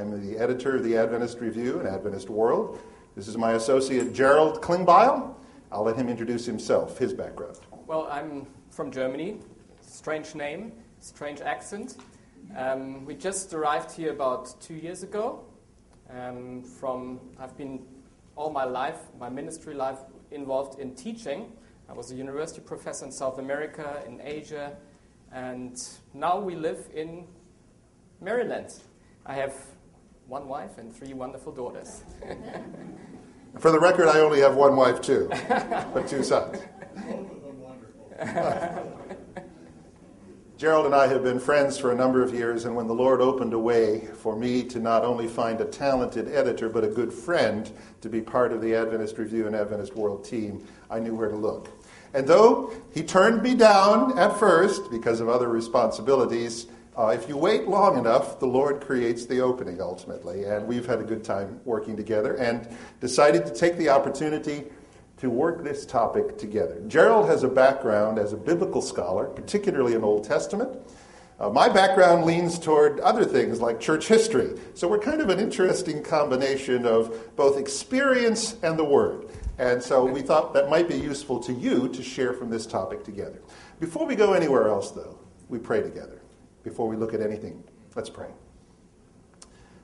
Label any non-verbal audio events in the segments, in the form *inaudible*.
I'm the editor of the Adventist Review and Adventist World. This is my associate Gerald Klingbeil. I'll let him introduce himself, his background. Well, I'm from Germany. Strange name, strange accent. Um, we just arrived here about two years ago. Um, from I've been all my life, my ministry life, involved in teaching. I was a university professor in South America, in Asia, and now we live in Maryland. I have one wife and three wonderful daughters. *laughs* For the record, I only have one wife too, but two sons. *laughs* Gerald and I have been friends for a number of years, and when the Lord opened a way for me to not only find a talented editor, but a good friend to be part of the Adventist Review and Adventist World team, I knew where to look. And though he turned me down at first because of other responsibilities, uh, if you wait long enough, the Lord creates the opening ultimately. And we've had a good time working together and decided to take the opportunity to work this topic together. Gerald has a background as a biblical scholar, particularly in Old Testament. Uh, my background leans toward other things like church history. So we're kind of an interesting combination of both experience and the Word. And so we thought that might be useful to you to share from this topic together. Before we go anywhere else, though, we pray together. Before we look at anything, let's pray.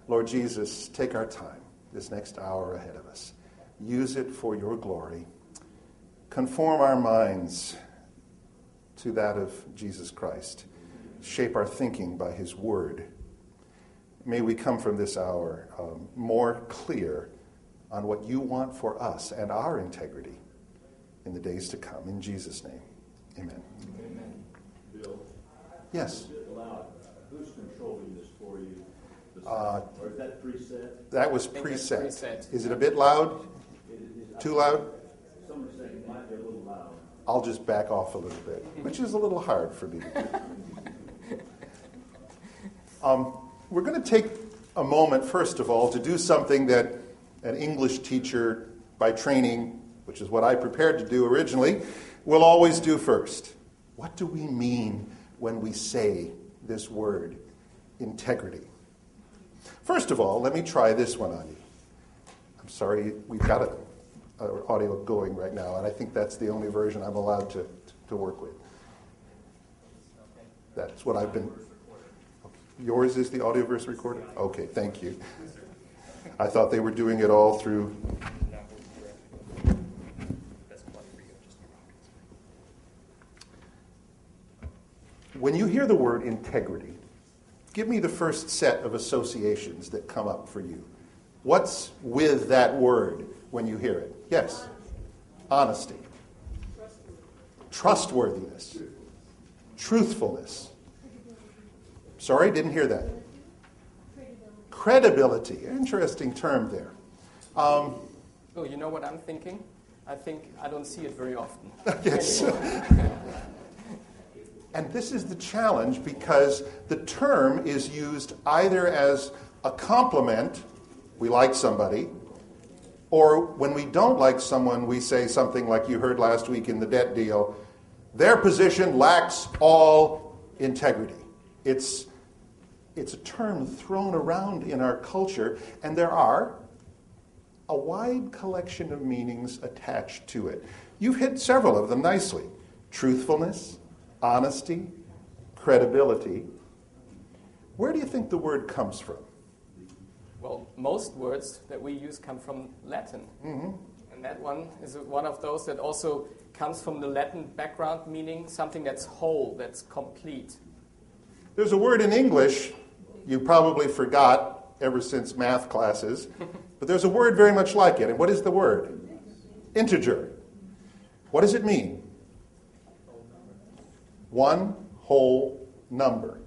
Lord Jesus, take our time, this next hour ahead of us. Use it for your glory. Conform our minds to that of Jesus Christ. Shape our thinking by his word. May we come from this hour um, more clear on what you want for us and our integrity in the days to come. In Jesus' name, amen. Amen. Bill? Yes? Who's controlling this for you? Uh, or is that preset? That was think it's preset. preset. Is it a bit loud? Too loud? Some are saying it might be a little loud. I'll just back off a little bit, which is a little hard for me to do. *laughs* Um, we're going to take a moment, first of all, to do something that an English teacher by training, which is what I prepared to do originally, will always do first. What do we mean when we say this word, integrity? First of all, let me try this one on you. I'm sorry, we've got a, a audio going right now, and I think that's the only version I'm allowed to, to work with. That's what I've been. Yours is the audio audioverse recorder? Okay, thank you. I thought they were doing it all through. When you hear the word integrity, give me the first set of associations that come up for you. What's with that word when you hear it? Yes. Honesty. Trustworthiness. Truthfulness. Sorry, didn't hear that. Credibility. Interesting term there. Um, Oh, you know what I'm thinking? I think I don't see it very often. *laughs* yes. *laughs* and this is the challenge because the term is used either as a compliment, we like somebody, or when we don't like someone, we say something like you heard last week in the debt deal their position lacks all integrity. It's, it's a term thrown around in our culture, and there are a wide collection of meanings attached to it. You've hit several of them nicely truthfulness, honesty, credibility. Where do you think the word comes from? Well, most words that we use come from Latin. Mm-hmm. And that one is one of those that also comes from the Latin background, meaning something that's whole, that's complete. There's a word in English you probably forgot ever since math classes, *laughs* but there's a word very much like it. And what is the word? Integer. What does it mean? One whole number.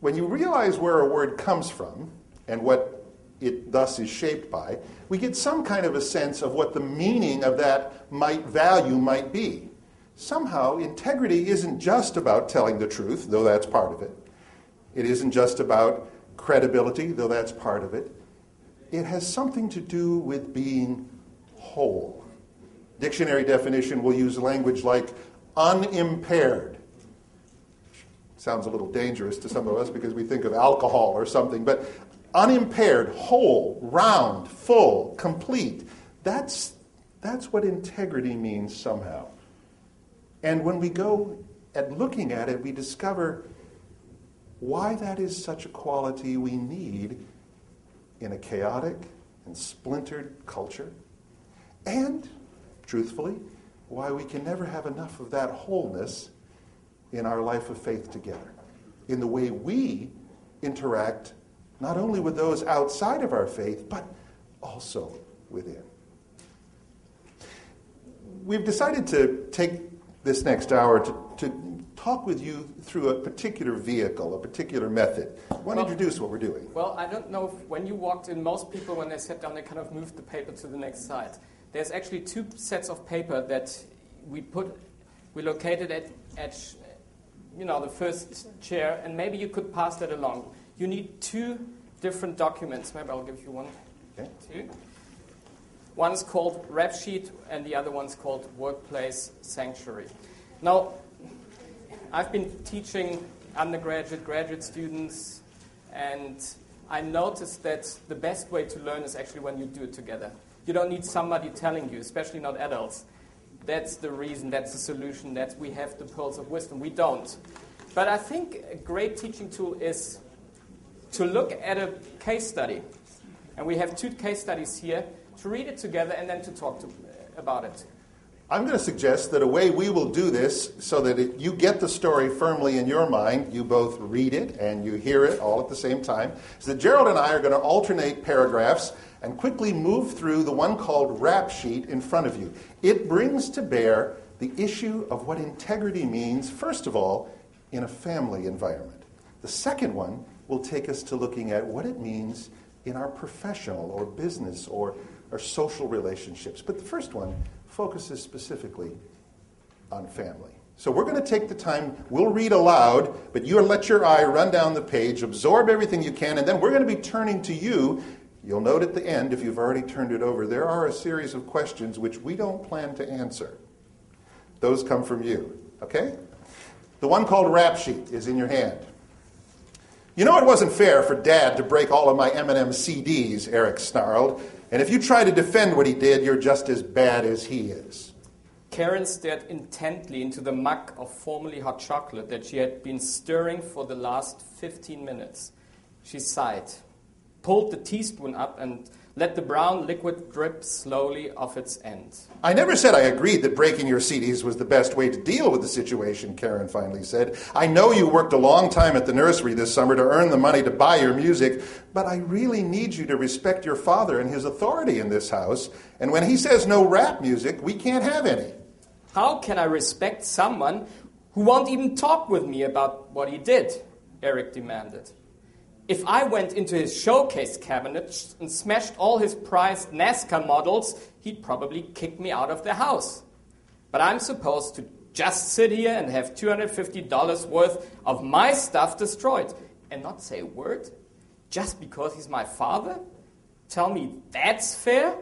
When you realize where a word comes from and what it thus is shaped by, we get some kind of a sense of what the meaning of that might value might be. Somehow, integrity isn't just about telling the truth, though that's part of it. It isn't just about credibility, though that's part of it. It has something to do with being whole. Dictionary definition will use language like unimpaired, Sounds a little dangerous to some of us because we think of alcohol or something, but unimpaired, whole, round, full, complete. That's, that's what integrity means somehow. And when we go at looking at it, we discover why that is such a quality we need in a chaotic and splintered culture. And, truthfully, why we can never have enough of that wholeness in our life of faith together, in the way we interact not only with those outside of our faith, but also within. We've decided to take this next hour to, to talk with you through a particular vehicle, a particular method. I want to Well- introduce what we're doing. Well, I don't know if when you walked in, most people, when they sat down, they kind of moved the paper to the next side. There's actually two sets of paper that we put, we located at, at you know, the first chair, and maybe you could pass that along. You need two different documents. Maybe I'll give you one, Okay? two. One's called rap sheet, and the other one's called workplace sanctuary. Now, I've been teaching undergraduate, graduate students, and I noticed that the best way to learn is actually when you do it together. You don't need somebody telling you, especially not adults. That's the reason, that's the solution, that we have the pearls of wisdom. We don't. But I think a great teaching tool is to look at a case study. And we have two case studies here to read it together and then to talk to, about it. I'm going to suggest that a way we will do this so that it, you get the story firmly in your mind, you both read it and you hear it all at the same time, is that Gerald and I are going to alternate paragraphs and quickly move through the one called rap sheet in front of you. It brings to bear the issue of what integrity means, first of all, in a family environment. The second one will take us to looking at what it means in our professional or business or, or social relationships. But the first one focuses specifically on family. So we're going to take the time, we'll read aloud, but you let your eye run down the page, absorb everything you can, and then we're going to be turning to you. You'll note at the end, if you've already turned it over, there are a series of questions which we don't plan to answer. Those come from you, okay? The one called rap sheet is in your hand. You know it wasn't fair for Dad to break all of my Eminem CDs, Eric snarled. And if you try to defend what he did, you're just as bad as he is. Karen stared intently into the mug of formerly hot chocolate that she had been stirring for the last 15 minutes. She sighed, pulled the teaspoon up, and let the brown liquid drip slowly off its end. I never said I agreed that breaking your CDs was the best way to deal with the situation, Karen finally said. I know you worked a long time at the nursery this summer to earn the money to buy your music, but I really need you to respect your father and his authority in this house. And when he says no rap music, we can't have any. How can I respect someone who won't even talk with me about what he did? Eric demanded. If I went into his showcase cabinet and smashed all his prized NASCAR models, he'd probably kick me out of the house. But I'm supposed to just sit here and have $250 worth of my stuff destroyed and not say a word? Just because he's my father? Tell me that's fair?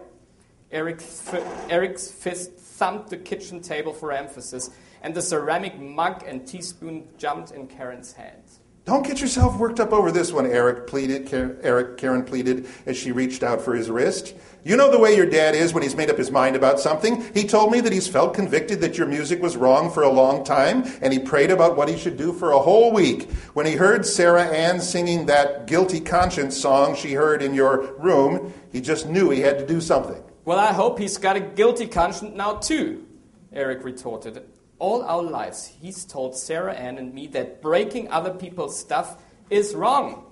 Eric's, Eric's fist thumped the kitchen table for emphasis, and the ceramic mug and teaspoon jumped in Karen's hand. Don't get yourself worked up over this one, Eric pleaded. Eric Karen pleaded as she reached out for his wrist. You know the way your dad is when he's made up his mind about something. He told me that he's felt convicted that your music was wrong for a long time, and he prayed about what he should do for a whole week. When he heard Sarah Ann singing that guilty conscience song she heard in your room, he just knew he had to do something. Well, I hope he's got a guilty conscience now, too, Eric retorted. All our lives, he's told Sarah Ann and me that breaking other people's stuff is wrong,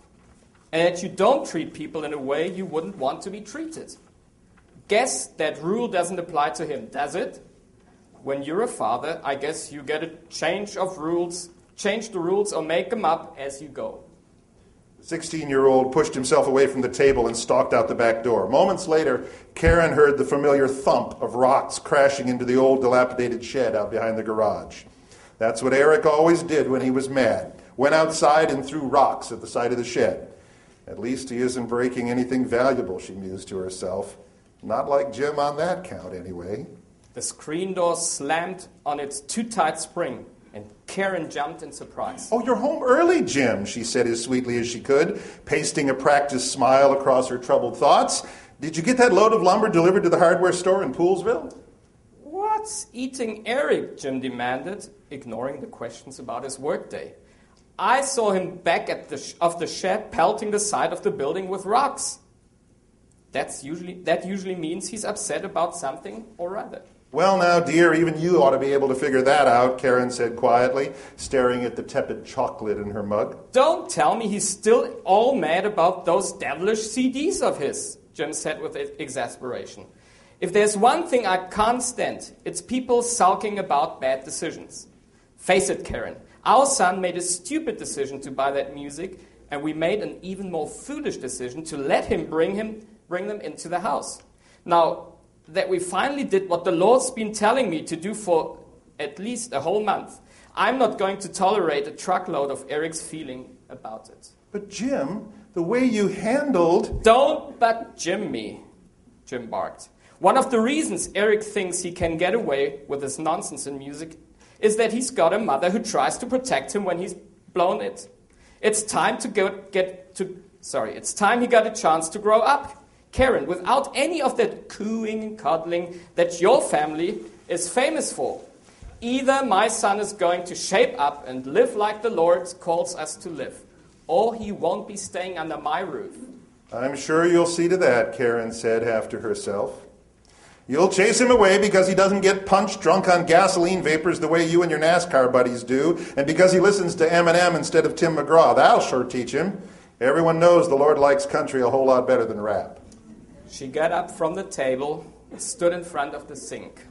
and that you don't treat people in a way you wouldn't want to be treated. Guess that rule doesn't apply to him, does it? When you're a father, I guess you get a change of rules, change the rules or make them up as you go. 16 year old pushed himself away from the table and stalked out the back door. Moments later, Karen heard the familiar thump of rocks crashing into the old dilapidated shed out behind the garage. That's what Eric always did when he was mad went outside and threw rocks at the side of the shed. At least he isn't breaking anything valuable, she mused to herself. Not like Jim on that count, anyway. The screen door slammed on its too tight spring. And Karen jumped in surprise. Oh, you're home early, Jim, she said as sweetly as she could, pasting a practiced smile across her troubled thoughts. Did you get that load of lumber delivered to the hardware store in Poolesville? What's eating Eric? Jim demanded, ignoring the questions about his workday. I saw him back at the sh- of the shed pelting the side of the building with rocks. That's usually, that usually means he's upset about something or other. Well, now, dear, even you ought to be able to figure that out, Karen said quietly, staring at the tepid chocolate in her mug. Don't tell me he's still all mad about those devilish CDs of his, Jim said with exasperation. If there's one thing I can't stand, it's people sulking about bad decisions. Face it, Karen, our son made a stupid decision to buy that music, and we made an even more foolish decision to let him bring, him, bring them into the house. Now, that we finally did what the Lord's been telling me to do for at least a whole month, I'm not going to tolerate a truckload of Eric's feeling about it. But, Jim, the way you handled. Don't but Jim me, Jim barked. One of the reasons Eric thinks he can get away with his nonsense in music is that he's got a mother who tries to protect him when he's blown it. It's time to go, get to, sorry, it's time he got a chance to grow up. Karen, without any of that cooing and cuddling that your family is famous for. Either my son is going to shape up and live like the Lord calls us to live, or he won't be staying under my roof. I'm sure you'll see to that, Karen said half to herself. You'll chase him away because he doesn't get punched drunk on gasoline vapors the way you and your NASCAR buddies do, and because he listens to Eminem instead of Tim McGraw. That'll sure teach him. Everyone knows the Lord likes country a whole lot better than rap. She got up from the table stood in front of the sink.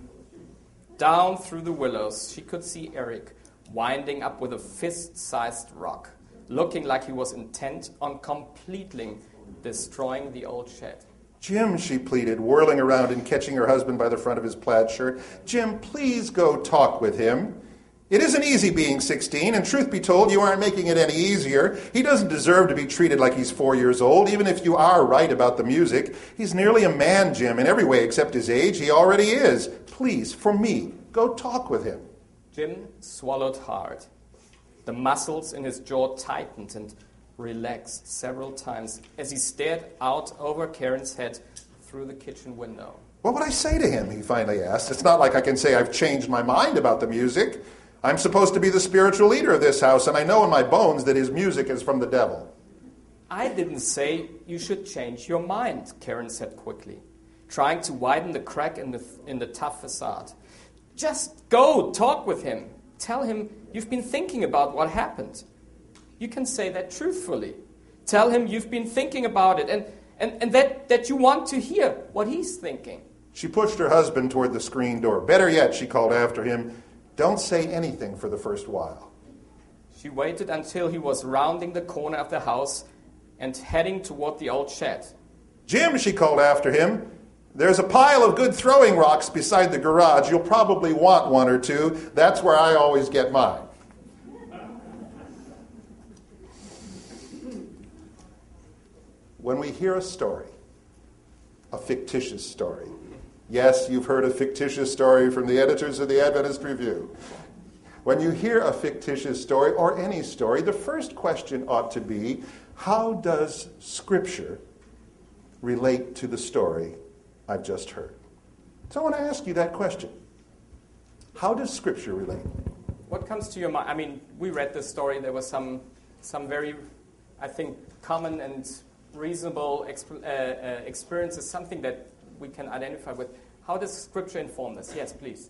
Down through the willows, she could see Eric winding up with a fist sized rock, looking like he was intent on completely destroying the old shed. Jim, she pleaded, whirling around and catching her husband by the front of his plaid shirt. Jim, please go talk with him. It isn't easy being 16, and truth be told, you aren't making it any easier. He doesn't deserve to be treated like he's four years old, even if you are right about the music. He's nearly a man, Jim, in every way except his age. He already is. Please, for me, go talk with him. Jim swallowed hard. The muscles in his jaw tightened and relaxed several times as he stared out over Karen's head through the kitchen window. What would I say to him? He finally asked. It's not like I can say I've changed my mind about the music. I'm supposed to be the spiritual leader of this house, and I know in my bones that his music is from the devil. I didn't say you should change your mind, Karen said quickly, trying to widen the crack in the, in the tough facade. Just go talk with him. Tell him you've been thinking about what happened. You can say that truthfully. Tell him you've been thinking about it and, and, and that, that you want to hear what he's thinking. She pushed her husband toward the screen door. Better yet, she called after him, don't say anything for the first while. She waited until he was rounding the corner of the house and heading toward the old shed. Jim, she called after him, there's a pile of good throwing rocks beside the garage. You'll probably want one or two. That's where I always get mine. When we hear a story, a fictitious story, Yes, you've heard a fictitious story from the editors of the Adventist Review. When you hear a fictitious story or any story, the first question ought to be how does Scripture relate to the story I've just heard? So I want to ask you that question. How does Scripture relate? What comes to your mind? I mean, we read this story. There was some, some very, I think, common and reasonable exp- uh, uh, experiences, something that we can identify with. How does Scripture inform this? Yes, please.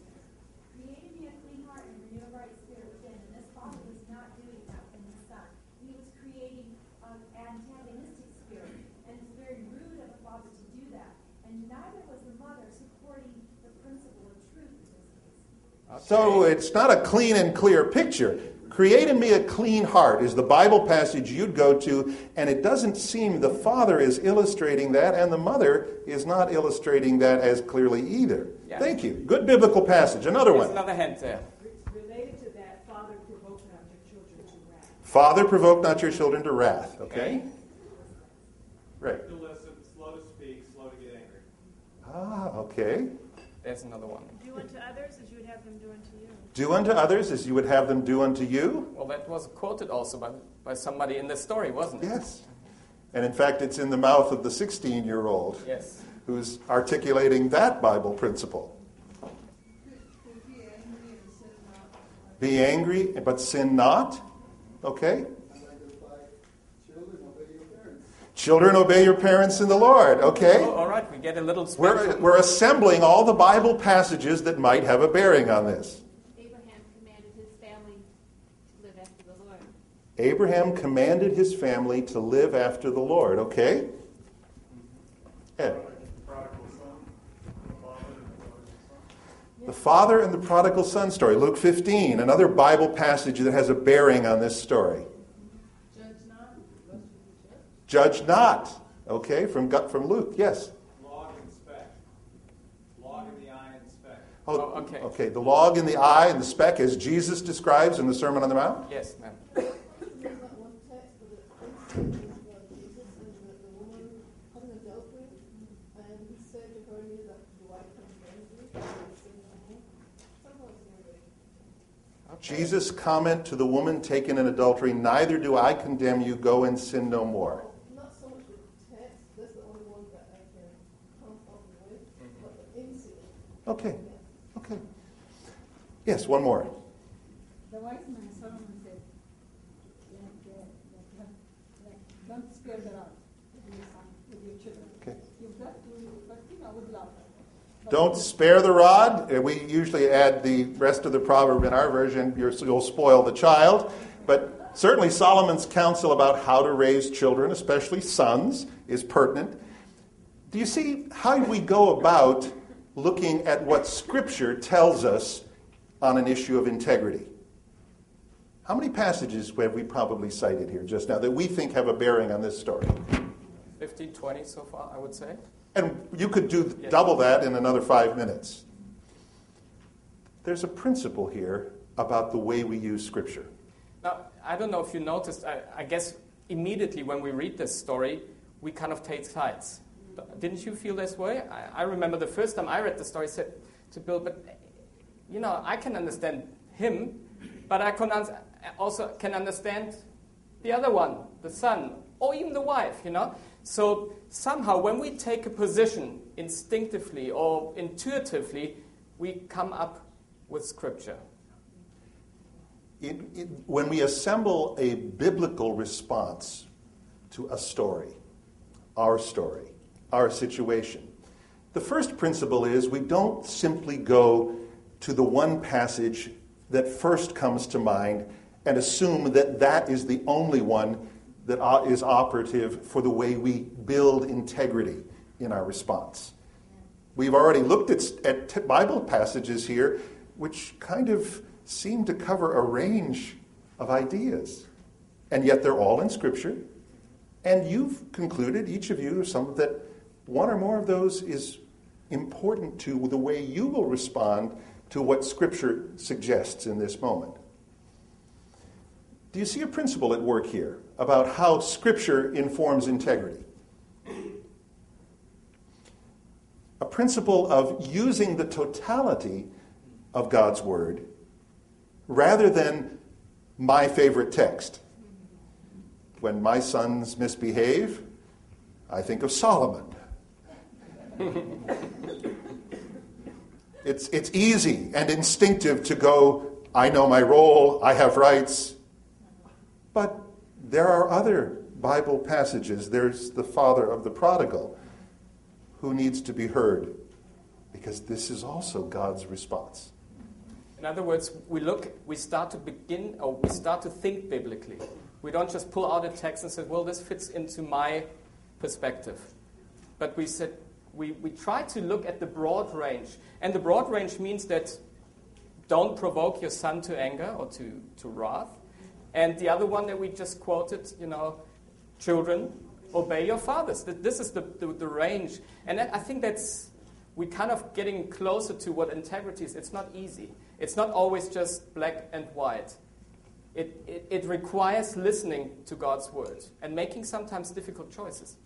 Created me a clean heart and renew a right spirit within. And this father was not doing that in his son. He was creating an antagonistic spirit. And it's very rude of a father to do that. And neither was the mother supporting the principle of truth in this case. Okay. So it's not a clean and clear picture. Create in me a clean heart is the Bible passage you'd go to, and it doesn't seem the father is illustrating that, and the mother is not illustrating that as clearly either. Yeah. Thank you. Good biblical passage. Another There's one. another hand there. Related to that, father provoke not your children to wrath. Father, provoke not your children to wrath. Okay? Right. Quick to listen, slow to speak, slow to get angry. Ah, okay. there's another one. Do unto others as you would have them do unto you. Do unto others as you would have them do unto you. Well, that was quoted also by, by somebody in the story, wasn't it? Yes. And in fact, it's in the mouth of the 16 year old Yes. who's articulating that Bible principle. Be angry, but sin not. Okay? Children, obey your parents in the Lord. Okay? Oh, all right, we get a little We're, we're assembling all the Bible passages that might have a bearing on this. Abraham commanded his family to live after the Lord. Abraham commanded his family to live after the Lord. Okay? Ed. The father and the prodigal son story, Luke 15, another Bible passage that has a bearing on this story. Judge not, lest you be judged. Judge not. Okay, from, from Luke, yes. Log and speck. Log in the eye and speck. Oh, Oh, okay. Okay, the log in the eye and the speck, as Jesus describes in the Sermon on the Mount. Yes, ma'am. There's that one text where the incident is where Jesus and the, the woman having adultery, and he said to her, "Neither do I condemn you, for your sin no more." Somehow it's near there. Jesus' comment to the woman taken in adultery, Neither do I condemn you, go and sin no more. Not so much the text, that's the only one that I can come up with, but the incident. Okay, okay. Yes, one more. The wise man Solomon said, like, like, like, don't spare the rod with your son, with your children. Okay. You've got to, but you know, with love. But Don't spare the rod. Uh, We usually add the rest of the proverb in our version, you'll spoil the child. But certainly Solomon's counsel about how to raise children, especially sons, is pertinent. Do you see how we go about looking at what Scripture tells us on an issue of integrity? How many passages have we probably cited here just now that we think have a bearing on this story? 15, 20 so far, I would say. And you could do double that in another five minutes. There's a principle here about the way we use Scripture. Now, I don't know if you noticed, I, I guess immediately when we read this story, we kind of take sides. Didn't you feel this way? I, I remember the first time I read the story, said to Bill, but you know, I can understand him, but I can also can understand the other one, the son, or even the wife, you know? So somehow when we take a position instinctively or intuitively, we come up with scripture. It, it, when we assemble a biblical response to a story, our story, our situation, the first principle is we don't simply go to the one passage that first comes to mind and assume that that is the only one that is operative for the way we build integrity in our response. We've already looked at, at Bible passages here which kind of seem to cover a range of ideas. And yet they're all in Scripture. And you've concluded, each of you, some that one or more of those is important to the way you will respond to what Scripture suggests in this moment. Do you see a principle at work here about how Scripture informs integrity? A principle of using the totality of God's Word rather than my favorite text. When my sons misbehave, I think of Solomon. it's, it's easy and instinctive to go, I know my role, I have rights. But there are other Bible passages. There's the father of the prodigal who needs to be heard because this is also God's response. In other words, we look, we start to begin, or we start to think biblically. We don't just pull out a text and say, well, this fits into my perspective. But we said, we, we try to look at the broad range. And the broad range means that don't provoke your son to anger or to, to wrath. And the other one that we just quoted, you know, children, obey your fathers. This is the, the, the range. And I I think that's, we're kind of getting closer to what integrity is. It's not easy. It's not always just black and white. It, it, it requires listening to God's word and making sometimes difficult choices.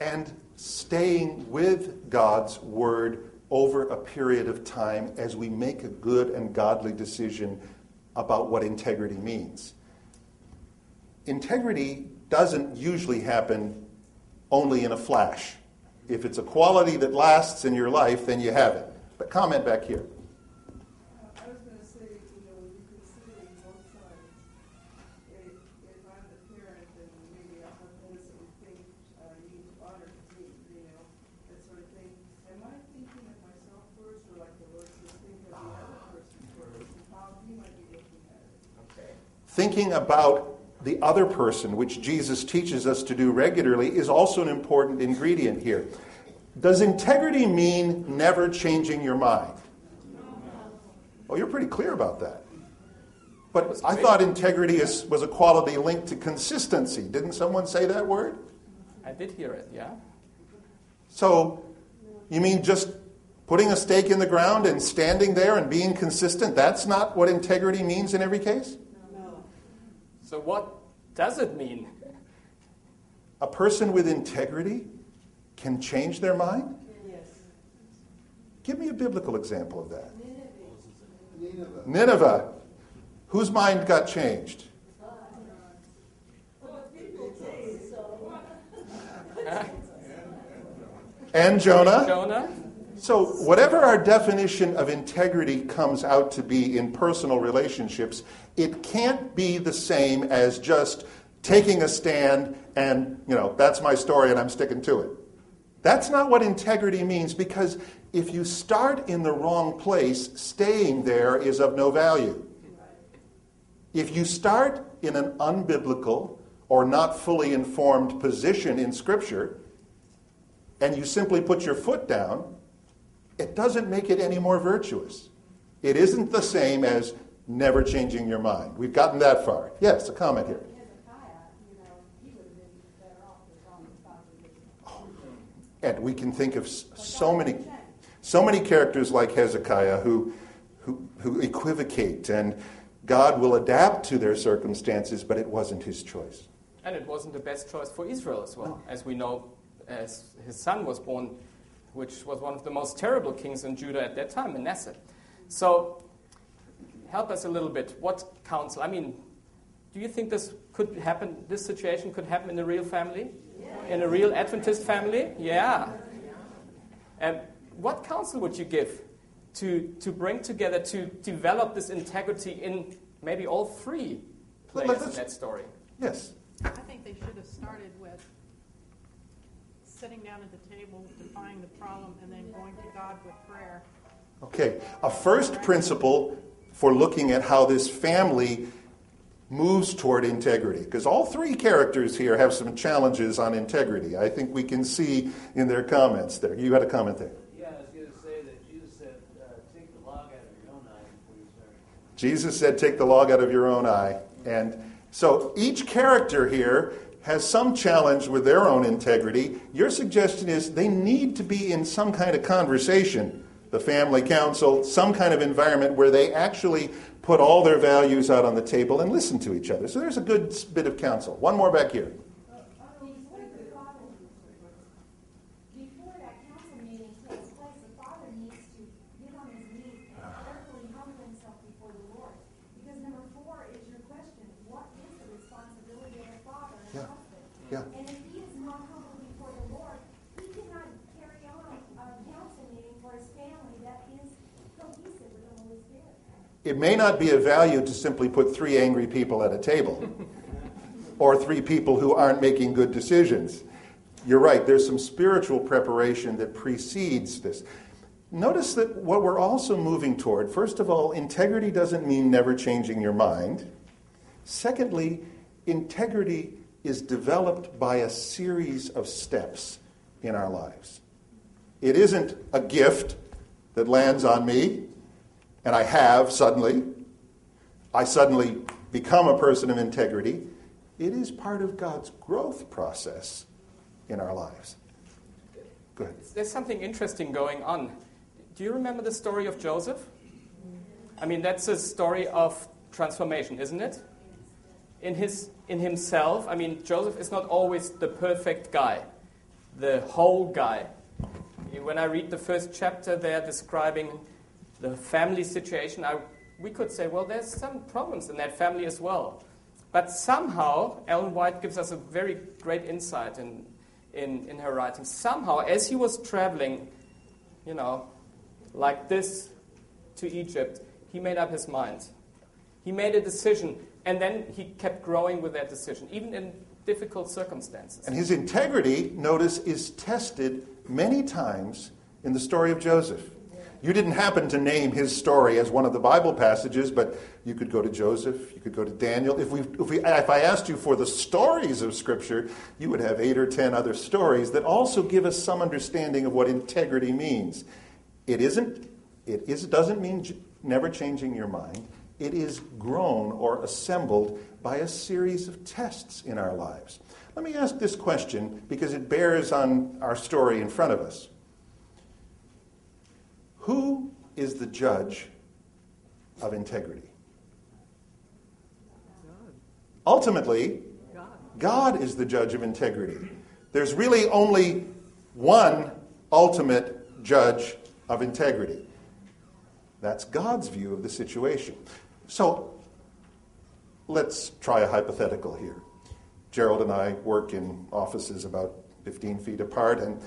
And staying with God's word over a period of time as we make a good and godly decision about what integrity means. Integrity doesn't usually happen only in a flash. If it's a quality that lasts in your life, then you have it. But comment back here. I was gonna say, you know, you considering both sides. If, if I'm the parent and maybe I'm innocently think, uh, you need to honor me, you know, that sort of thing. Am I thinking of myself first, or like the Lord says, think of the other person first, and how he might be looking at it? Thinking about the other person, which Jesus teaches us to do regularly, is also an important ingredient here. Does integrity mean never changing your mind? Oh, you're pretty clear about that. But I thought integrity is, was a quality linked to consistency. Didn't someone say that word? I did hear it, yeah. So, you mean just putting a stake in the ground and standing there and being consistent? That's not what integrity means in every case? So, what does it mean? A person with integrity can change their mind? Yes. Give me a biblical example of that. Nineveh. Nineveh. Whose mind got changed? And Jonah. Jonah? So, whatever our definition of integrity comes out to be in personal relationships, it can't be the same as just taking a stand and, you know, that's my story and I'm sticking to it. That's not what integrity means because if you start in the wrong place, staying there is of no value. If you start in an unbiblical or not fully informed position in Scripture and you simply put your foot down, it doesn't make it any more virtuous. It isn't the same as never changing your mind. We've gotten that far. Yes, a comment here. Oh, and we can think of so many, so many characters like Hezekiah who, who, who equivocate, and God will adapt to their circumstances, but it wasn't his choice. And it wasn't the best choice for Israel as well. As we know, as his son was born, which was one of the most terrible kings in Judah at that time, Manasseh. So, help us a little bit. What counsel? I mean, do you think this could happen, this situation could happen in a real family? In a real Adventist family? Yeah. And what counsel would you give to, to bring together, to develop this integrity in maybe all three Let- players in that story? Yes. I think they should have started with sitting down at the table, defining the problem, and then going to God with prayer. Okay. A first principle for looking at how this family moves toward integrity, because all three characters here have some challenges on integrity. I think we can see in their comments there. You had a comment there. Yeah, I was going to say that Jesus said, uh, take the log out of your own eye before you start. Jesus said, Take the log out of your own eye. And so each character here has some challenge with their own integrity. Your suggestion is they need to be in some kind of conversation, the family council, some kind of environment where they actually put all their values out on the table and listen to each other. So there's a good bit of counsel. One more back here. Before the father, before that council meeting takes place, the father needs to get on his knees and prayerfully humble himself before the Lord. Because number four is your question, what is the responsibility of a father and a Yeah. husband? Yeah. And if he is not humble before the Lord, he cannot carry on a council meeting for his family that is cohesive with the Holy Spirit. It may not be of value to simply put three angry people at a table *laughs* or three people who aren't making good decisions. You're right, there's some spiritual preparation that precedes this. Notice that what we're also moving toward, first of all, integrity doesn't mean never changing your mind. Secondly, integrity is developed by a series of steps in our lives. It isn't a gift that lands on me and I have suddenly. I suddenly become a person of integrity. It is part of God's growth process in our lives. Good. There's something interesting going on. Do you remember the story of Joseph? I mean, that's a story of transformation, isn't it? In, his, in himself, I mean, Joseph is not always the perfect guy, the whole guy. When I read the first chapter they're describing the family situation, I, we could say, well, there's some problems in that family as well. But somehow, Ellen White gives us a very great insight in, in, in her writing. Somehow, as he was traveling, you know, like this to Egypt, he made up his mind. He made a decision, and then he kept growing with that decision, even in difficult circumstances. And his integrity, notice, is tested many times in the story of Joseph. You didn't happen to name his story as one of the Bible passages, but you could go to Joseph, you could go to Daniel. If, we, if, we, if I asked you for the stories of Scripture, you would have eight or ten other stories that also give us some understanding of what integrity means. It isn't, it is, doesn't mean never changing your mind. It is grown or assembled by a series of tests in our lives. Let me ask this question because it bears on our story in front of us. Who is the judge of integrity? Ultimately, God. God is the judge of integrity. There's really only one ultimate judge of integrity. That's God's view of the situation. So let's try a hypothetical here. Gerald and I work in offices about 15 feet apart, and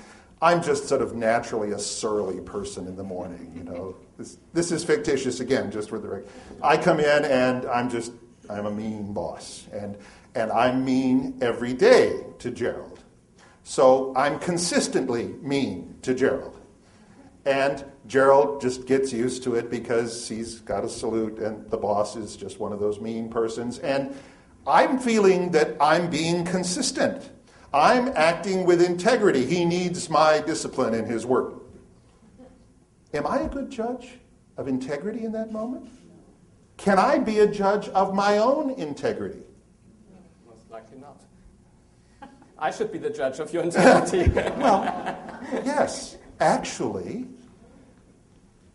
I'm just sort of naturally a surly person in the morning. You know, this, this is fictitious again, just for the record. I come in and I'm just I'm a mean boss, and and I'm mean every day to Gerald. So I'm consistently mean to Gerald, and Gerald just gets used to it because he's got a salute, and the boss is just one of those mean persons, and I'm feeling that I'm being consistent. I'm acting with integrity. He needs my discipline in his work. Am I a good judge of integrity in that moment? Can I be a judge of my own integrity? Most likely not. I should be the judge of your integrity. *laughs* well, yes. Actually,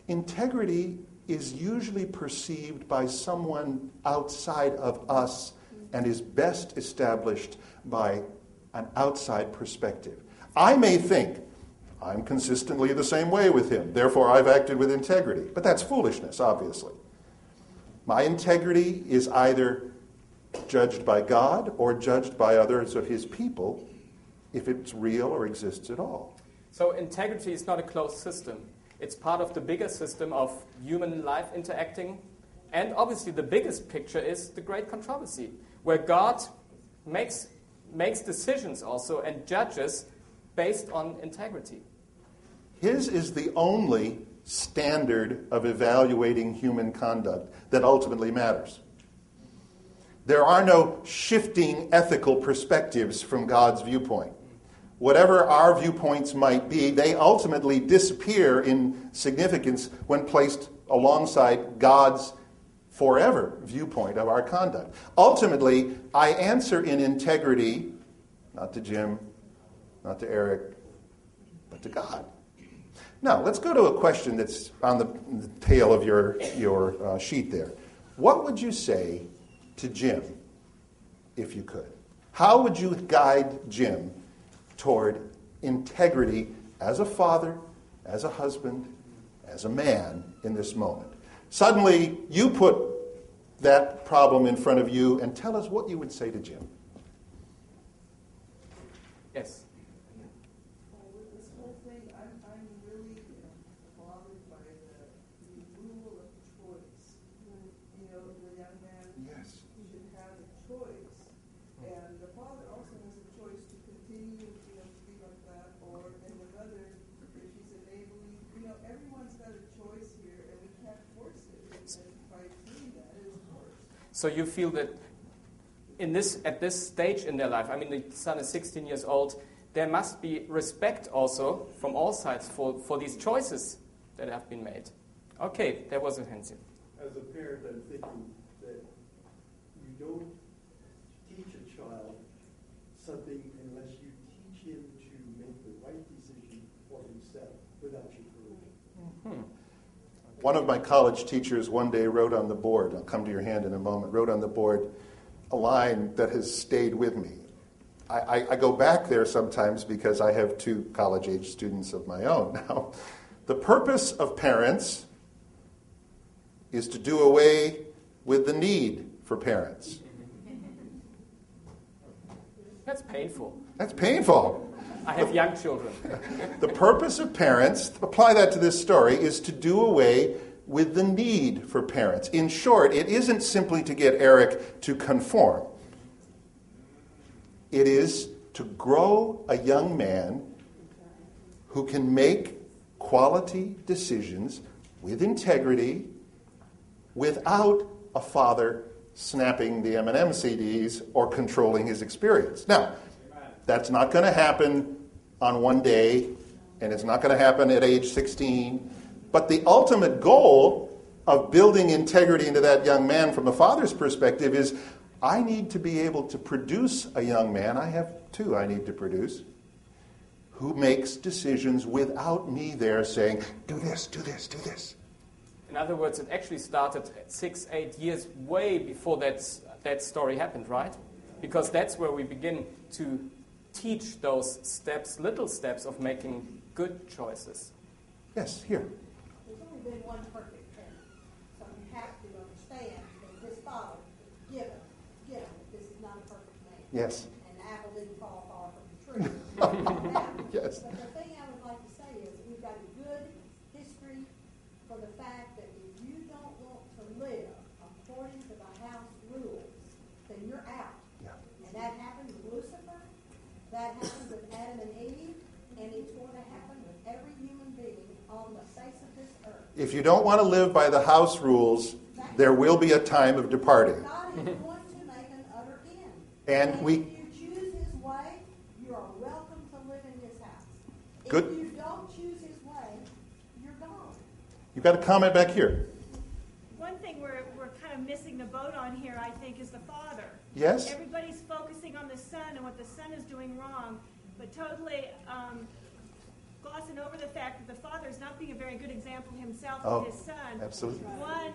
integrity is usually perceived by someone outside of us and is best established by an outside perspective. I may think, I'm consistently the same way with him, therefore I've acted with integrity. But that's foolishness, obviously. My integrity is either judged by God or judged by others of his people if it's real or exists at all. So, integrity is not a closed system. It's part of the bigger system of human life interacting. And obviously, the biggest picture is the great controversy, where God makes makes decisions also and judges based on integrity. His is the only standard of evaluating human conduct that ultimately matters. There are no shifting ethical perspectives from God's viewpoint. Whatever our viewpoints might be, they ultimately disappear in significance when placed alongside God's forever viewpoint of our conduct. Ultimately, I answer in integrity, not to Jim, not to Eric, but to God. Now, let's go to a question that's on the, the tail of your, your uh, sheet there. What would you say to Jim if you could? How would you guide Jim toward integrity as a father, as a husband, as a man in this moment? Suddenly, you put that problem in front of you and tell us what you would say to Jim. Yes. This whole thing, I'm, I'm really bothered by the removal of choice. You know, the young man yes. should have a choice. And the father also has a choice to continue you know, to be like that, or and the mother, if she's enabling, you know, everyone's got a choice here, and we can't force it. And by doing that, it's forced. So you feel that in this, at this stage in their life, I mean, the son is 16 years old, there must be respect also from all sides for, for these choices that have been made. Okay, that was a hand As a parent, I'm thinking that you don't teach a child something unless you teach him to make the right decision for himself without your permission. Mm-hmm. One of my college teachers one day wrote on the board, I'll come to your hand in a moment, wrote on the board, a line that has stayed with me. I, I, I go back there sometimes because I have two college age students of my own *laughs* now. The purpose of parents is to do away with the need for parents. That's painful. That's painful. I have young children. The purpose of parents, apply that to this story, is to do away with the need for parents. In short, it isn't simply to get Eric to conform, it is to grow a young man who can make quality decisions with integrity without a father snapping the Eminem CDs or controlling his experience. Now, that's not going to happen on one day, and it's not going to happen at age 16. But the ultimate goal of building integrity into that young man from a father's perspective is I need to be able to produce a young man, I have two I need to produce, who makes decisions without me there saying, do this, do this, do this. In other words, it actually started six, eight years way before that, that story happened, right? Because that's where we begin to teach those steps, little steps of making good choices. Yes, here. There's only been one perfect parent, so you have to understand that this father, given, given, this is not a perfect man. Yes. And the apple didn't fall far from the tree. *laughs* Yes. But the thing I would like to say is we've got a good history for the fact that if you don't want to live according to the house rules, then you're out. Yeah. And that happened with Lucifer, that happened with Adam and Eve, and it's going to happen with every human being on the face of this earth. If you don't want to live by the house rules, there will be a time of departing. God is going to make an utter end. And we- if you choose His way, you are welcome to live in His house. Good. If you don't choose His way, you're gone. You've got a comment back here. One thing we're, we're kind of missing the boat on here, I think, is the father. Yes? Everybody's focusing on the son and what the son is doing wrong, but totally um, glossing over the fact that the father is not being a very good example himself Oh, to his son. absolutely. One,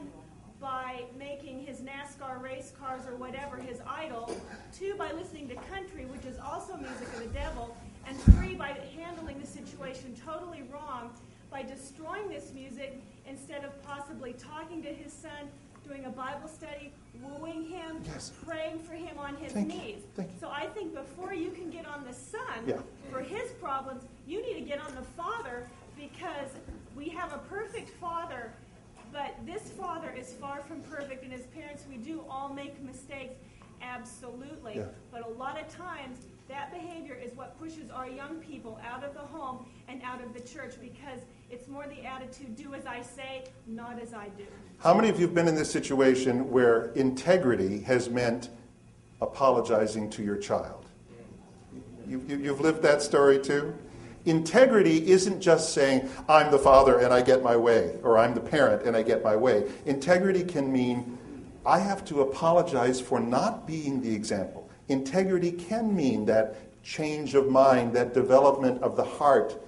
by making his NASCAR race cars or whatever his idol. Two, by listening to country, which is also music of the devil. And three, by handling the situation totally wrong by destroying this music instead of possibly talking to his son, doing a Bible study, wooing him, Yes. praying for him on his Thank you. knees. Thank you. So I think before you can get on the son Yeah. for his problems, you need to get on the father because we have a perfect father, but this father is far from perfect, and as parents, we do all make mistakes, absolutely. Yeah. But a lot of times, that behavior is what pushes our young people out of the home and out of the church because it's more the attitude do as I say, not as I do. How many of you have been in this situation where integrity has meant apologizing to your child? You, you, you've lived that story too? Integrity isn't just saying, I'm the father and I get my way, or I'm the parent and I get my way. Integrity can mean, I have to apologize for not being the example. Integrity can mean that change of mind, that development of the heart,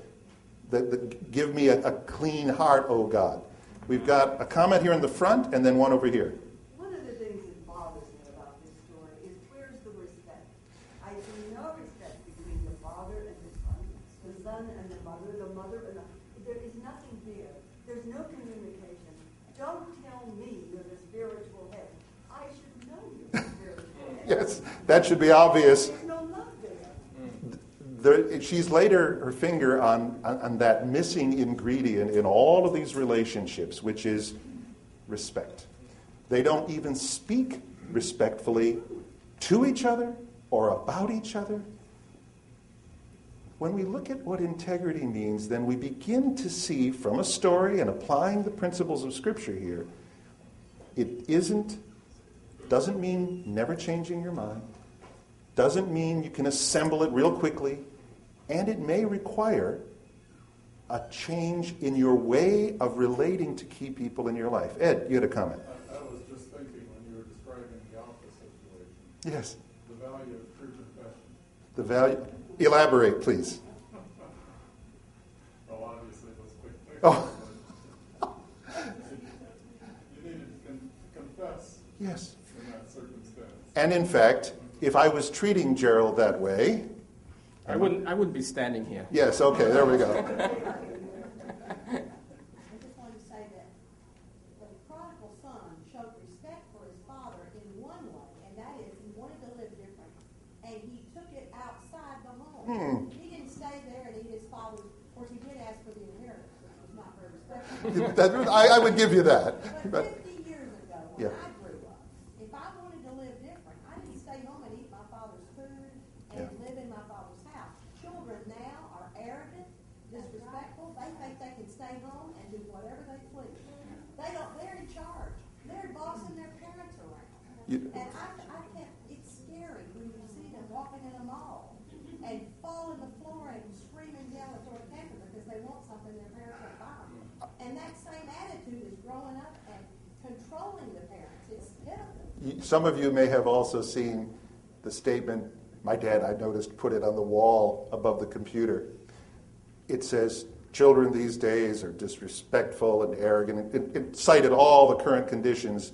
that, that give me a, a clean heart, oh God. We've got a comment here in the front and then one over here. One of the things that bothers me about this story is where's the respect? I see no respect between the father and the son, the son and the mother, the mother and the. There is nothing there. There's no communication. Don't tell me you're the spiritual head. I should know you're the spiritual head. *laughs* Yes, that should be obvious. Love there. Mm. She's laid her, her finger on, on, on that missing ingredient in all of these relationships, which is respect. They don't even speak respectfully to each other or about each other. When we look at what integrity means, then we begin to see from a story and applying the principles of Scripture here, it isn't, doesn't mean never changing your mind, doesn't mean you can assemble it real quickly, and it may require a change in your way of relating to key people in your life. Ed, you had a comment. I, I was just thinking when you were describing the Alpha situation, Yes. the value of true confession. The value. Elaborate, please. *laughs* Well, obviously, it was quick. quick Oh. *laughs* you needed to con- confess Yes. In that circumstance. And in fact, if I was treating Gerald that way, I wouldn't, I wouldn't be standing here. yes, okay, there we go. I just wanted to say that the prodigal son showed respect for his *laughs* father in one way, and that is he wanted to live different, and he took it outside the home. Hmm. He didn't stay there and eat his father's. Of course, he did ask for the inheritance, which was not very respectful. That- I, I would give you that. But But 50 years ago, Yeah. I grew up, if I wanted to live different, I didn't stay home and eat my father's food and Yeah. live in my father's house. Children now are arrogant, disrespectful. They think they can stay home and do whatever they please. They don't. They're in charge. They're bossing their parents around. You- and I, I can't. It's scary when you see them walking in a mall and fall on the floor and scream and yell and throw a tantrum because they want something their parents won't buy them. And that same attitude is growing up and controlling the parents. It's pitiful. you- some of you may have also seen the statement, my dad, I noticed, put it on the wall above the computer. It says, children these days are disrespectful and arrogant. It, it cited all the current conditions,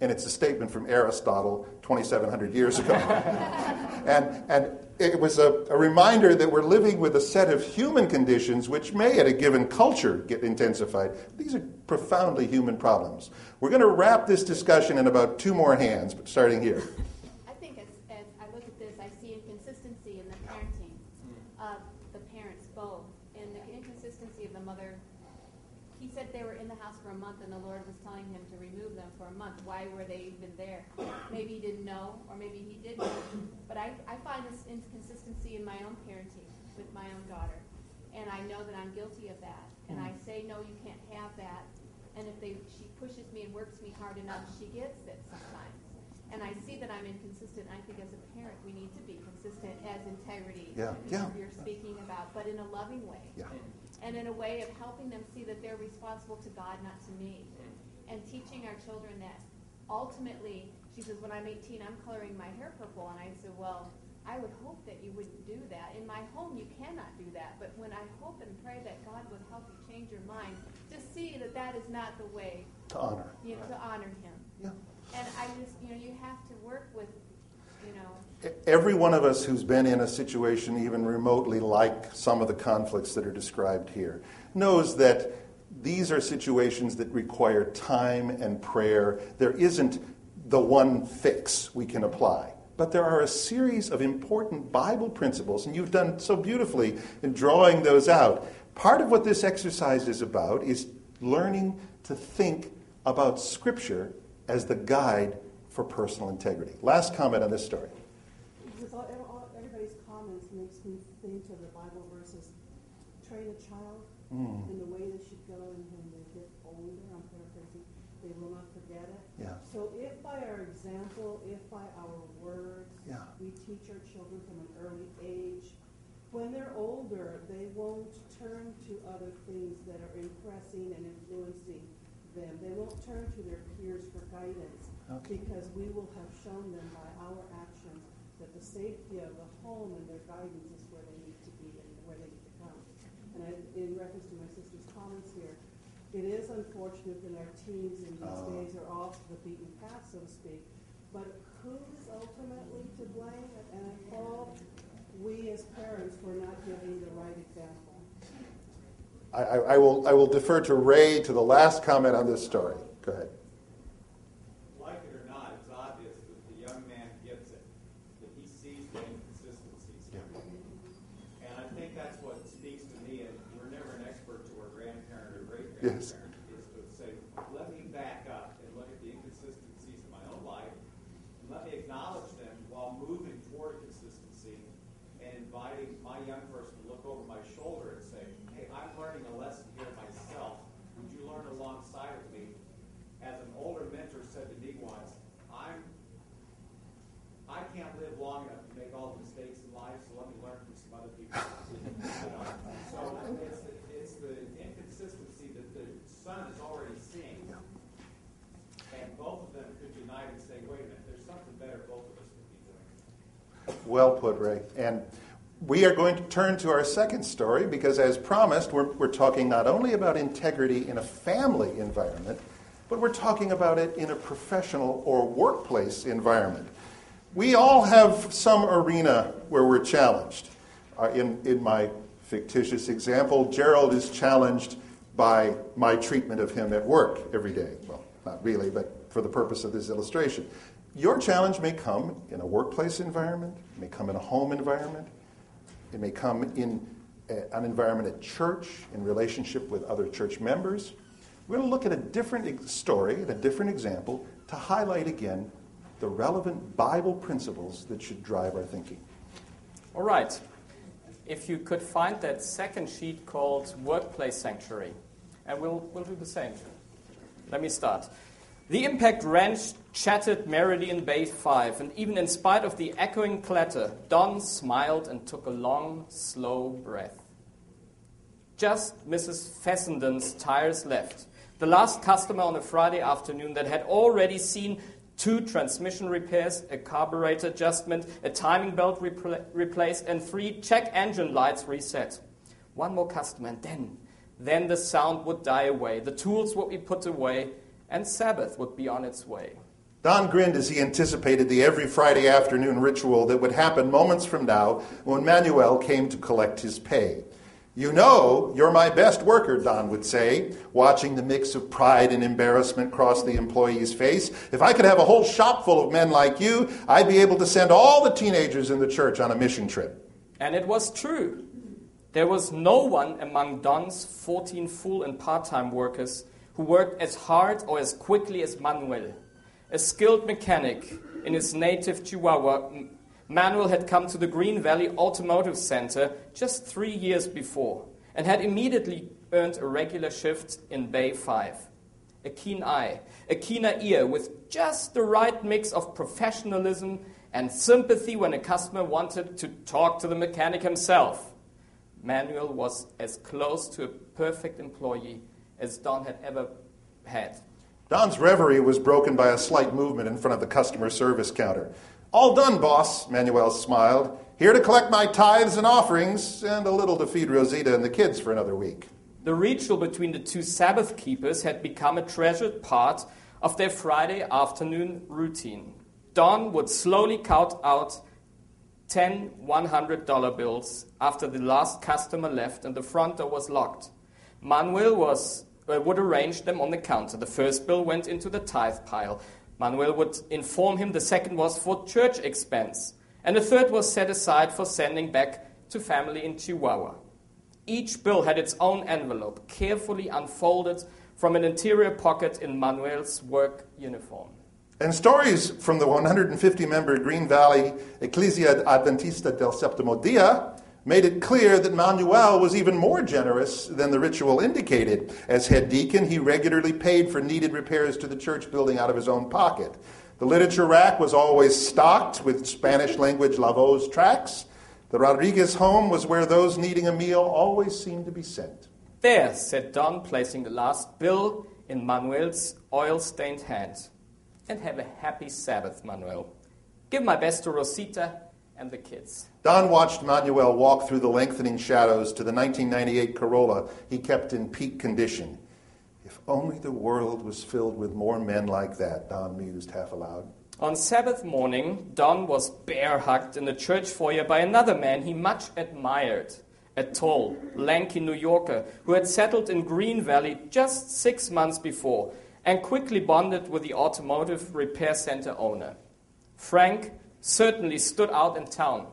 and it's a statement from Aristotle 2,700 years ago. *laughs* and, and it was a, a reminder that we're living with a set of human conditions which may, at a given culture, get intensified. These are profoundly human problems. We're going to wrap this discussion in about two more hands, but starting here. I think as, as I look at this, I see inconsistency in the parenting of the parents both, and the inconsistency of the mother. He said they were in the house for a month, and the Lord was telling him to remove them for a month. Why were they even there? Maybe he didn't know, or maybe he did know. But I, I find this inconsistency in my own parenting with my own daughter, and I know that I'm guilty of that. And I mm. say, no, you can't have that. And if they, she pushes me and works me hard enough, she gets it sometimes. And I see that I'm inconsistent. I think as a parent, we need to be consistent as integrity. Yeah, yeah. You're speaking about, but in a loving way. Yeah. And in a way of helping them see that they're responsible to God, not to me. And teaching our children that ultimately, she says, when I'm 18, I'm coloring my hair purple. And I said, well, I would hope that you wouldn't do that. In my home, you cannot do that. But when I hope and pray that God would help you change your mind, to see that that is not the way To honor. you know, to honor Him. Yeah. And I just, you know, you have to work with, you know, Every one of us who's been in a situation even remotely like some of the conflicts that are described here knows that these are situations that require time and prayer. There isn't the one fix we can apply. But there are a series of important Bible principles, and you've done so beautifully in drawing those out. Part of what this exercise is about is learning to think about Scripture as the guide for personal integrity. Last comment on this story. All, everybody's comments makes me think of the Bible verses. Train a child Mm. in the way they should go, and when they get older, I'm paraphrasing, they will not forget it. Yeah. So if by our example, if by our words, Yeah. we teach our children from an early age, when they're older, they won't turn to other things that are impressing and influencing them. They won't turn to their peers for guidance Okay. because we will have shown them by our actions that the safety of the home and their guidance is where they need to be and where they need to come. And I, in reference to my sister's comments here, it is unfortunate that our teens in these Oh. days are off the beaten path, so to speak. But who is ultimately to blame? And I fault we as parents for not giving the right example. I, I, I will, I will defer to Ray to the last comment on this story. Go ahead. Like it or not, it's obvious that the young man gets it, that he sees the inconsistencies. And I think that's what speaks to me, and we're never an expert to our grandparent or great-grandparent, Yes. is to say, let me back up and look at the inconsistencies in my own life, and let me acknowledge them while moving toward consistency, and inviting my young person to look over my shoulder and say, hey, I'm learning a lesson here myself. Would you learn alongside of me? As an older mentor said to me once, I'm, I can't live long enough to make all the mistakes in life, so let me learn from some other people. You know, So it's, the- it's the inconsistency that the son is already seeing. And both of them could unite and say, wait a minute, there's something better both of us could be doing. Well put, Ray. And we are going to turn to our second story because, as promised, we're, we're talking not only about integrity in a family environment, but we're talking about it in a professional or workplace environment. We all have some arena where we're challenged. Uh, in, in my fictitious example, Gerald is challenged by my treatment of him at work every day. Well, not really, but for the purpose of this illustration. Your challenge may come in a workplace environment, it may come in a home environment, it may come in a, an environment at church, in relationship with other church members. We're going to look at a different story, a different example, to highlight again the relevant Bible principles that should drive our thinking. All right. If you could find that second sheet called Workplace Sanctuary, and we'll, we'll do the same. Let me start. The impact wrench chattered merrily in Bay 5, and even in spite of the echoing clatter, Don smiled and took a long, slow breath. Just Mrs. Fessenden's tires left. The last customer on a Friday afternoon that had already seen two transmission repairs, a carburetor adjustment, a timing belt repl- replaced, and three check engine lights reset. One more customer, and then, then the sound would die away. The tools would be put away and Sabbath would be on its way. Don grinned as he anticipated the every Friday afternoon ritual that would happen moments from now when Manuel came to collect his pay. You know, you're my best worker, Don would say, watching the mix of pride and embarrassment cross the employee's face. If I could have a whole shop full of men like you, I'd be able to send all the teenagers in the church on a mission trip. And it was true. There was no one among Don's 14 full and part time workers who worked as hard or as quickly as Manuel. A skilled mechanic in his native Chihuahua, Manuel had come to the Green Valley Automotive Center just three years before and had immediately earned a regular shift in Bay 5. A keen eye, a keener ear with just the right mix of professionalism and sympathy when a customer wanted to talk to the mechanic himself. Manuel was as close to a perfect employee as Don had ever had. Don's reverie was broken by a slight movement in front of the customer service counter. All done, boss, Manuel smiled. Here to collect my tithes and offerings, and a little to feed Rosita and the kids for another week. The ritual between the two Sabbath keepers had become a treasured part of their Friday afternoon routine. Don would slowly count out 10 $100 bills after the last customer left and the front door was locked. Manuel was would arrange them on the counter. The first bill went into the tithe pile. Manuel would inform him the second was for church expense, and the third was set aside for sending back to family in Chihuahua. Each bill had its own envelope, carefully unfolded from an interior pocket in Manuel's work uniform. And stories from the 150 member Green Valley Iglesia Adventista del Septimo Dia made it clear that Manuel was even more generous than the ritual indicated. As head deacon, he regularly paid for needed repairs to the church building out of his own pocket. The literature rack was always stocked with Spanish language La Voz tracts. The Rodriguez home was where those needing a meal always seemed to be sent. There, said Don, placing the last bill in Manuel's oil stained hand. And have a happy Sabbath, Manuel. Give my best to Rosita and the kids. Don watched Manuel walk through the lengthening shadows to the 1998 Corolla he kept in peak condition. If only the world was filled with more men like that, Don mused half aloud. On Sabbath morning, Don was bear hugged in the church foyer by another man he much admired, a tall, lanky New Yorker who had settled in Green Valley just six months before and quickly bonded with the automotive repair center owner. Frank certainly stood out in town.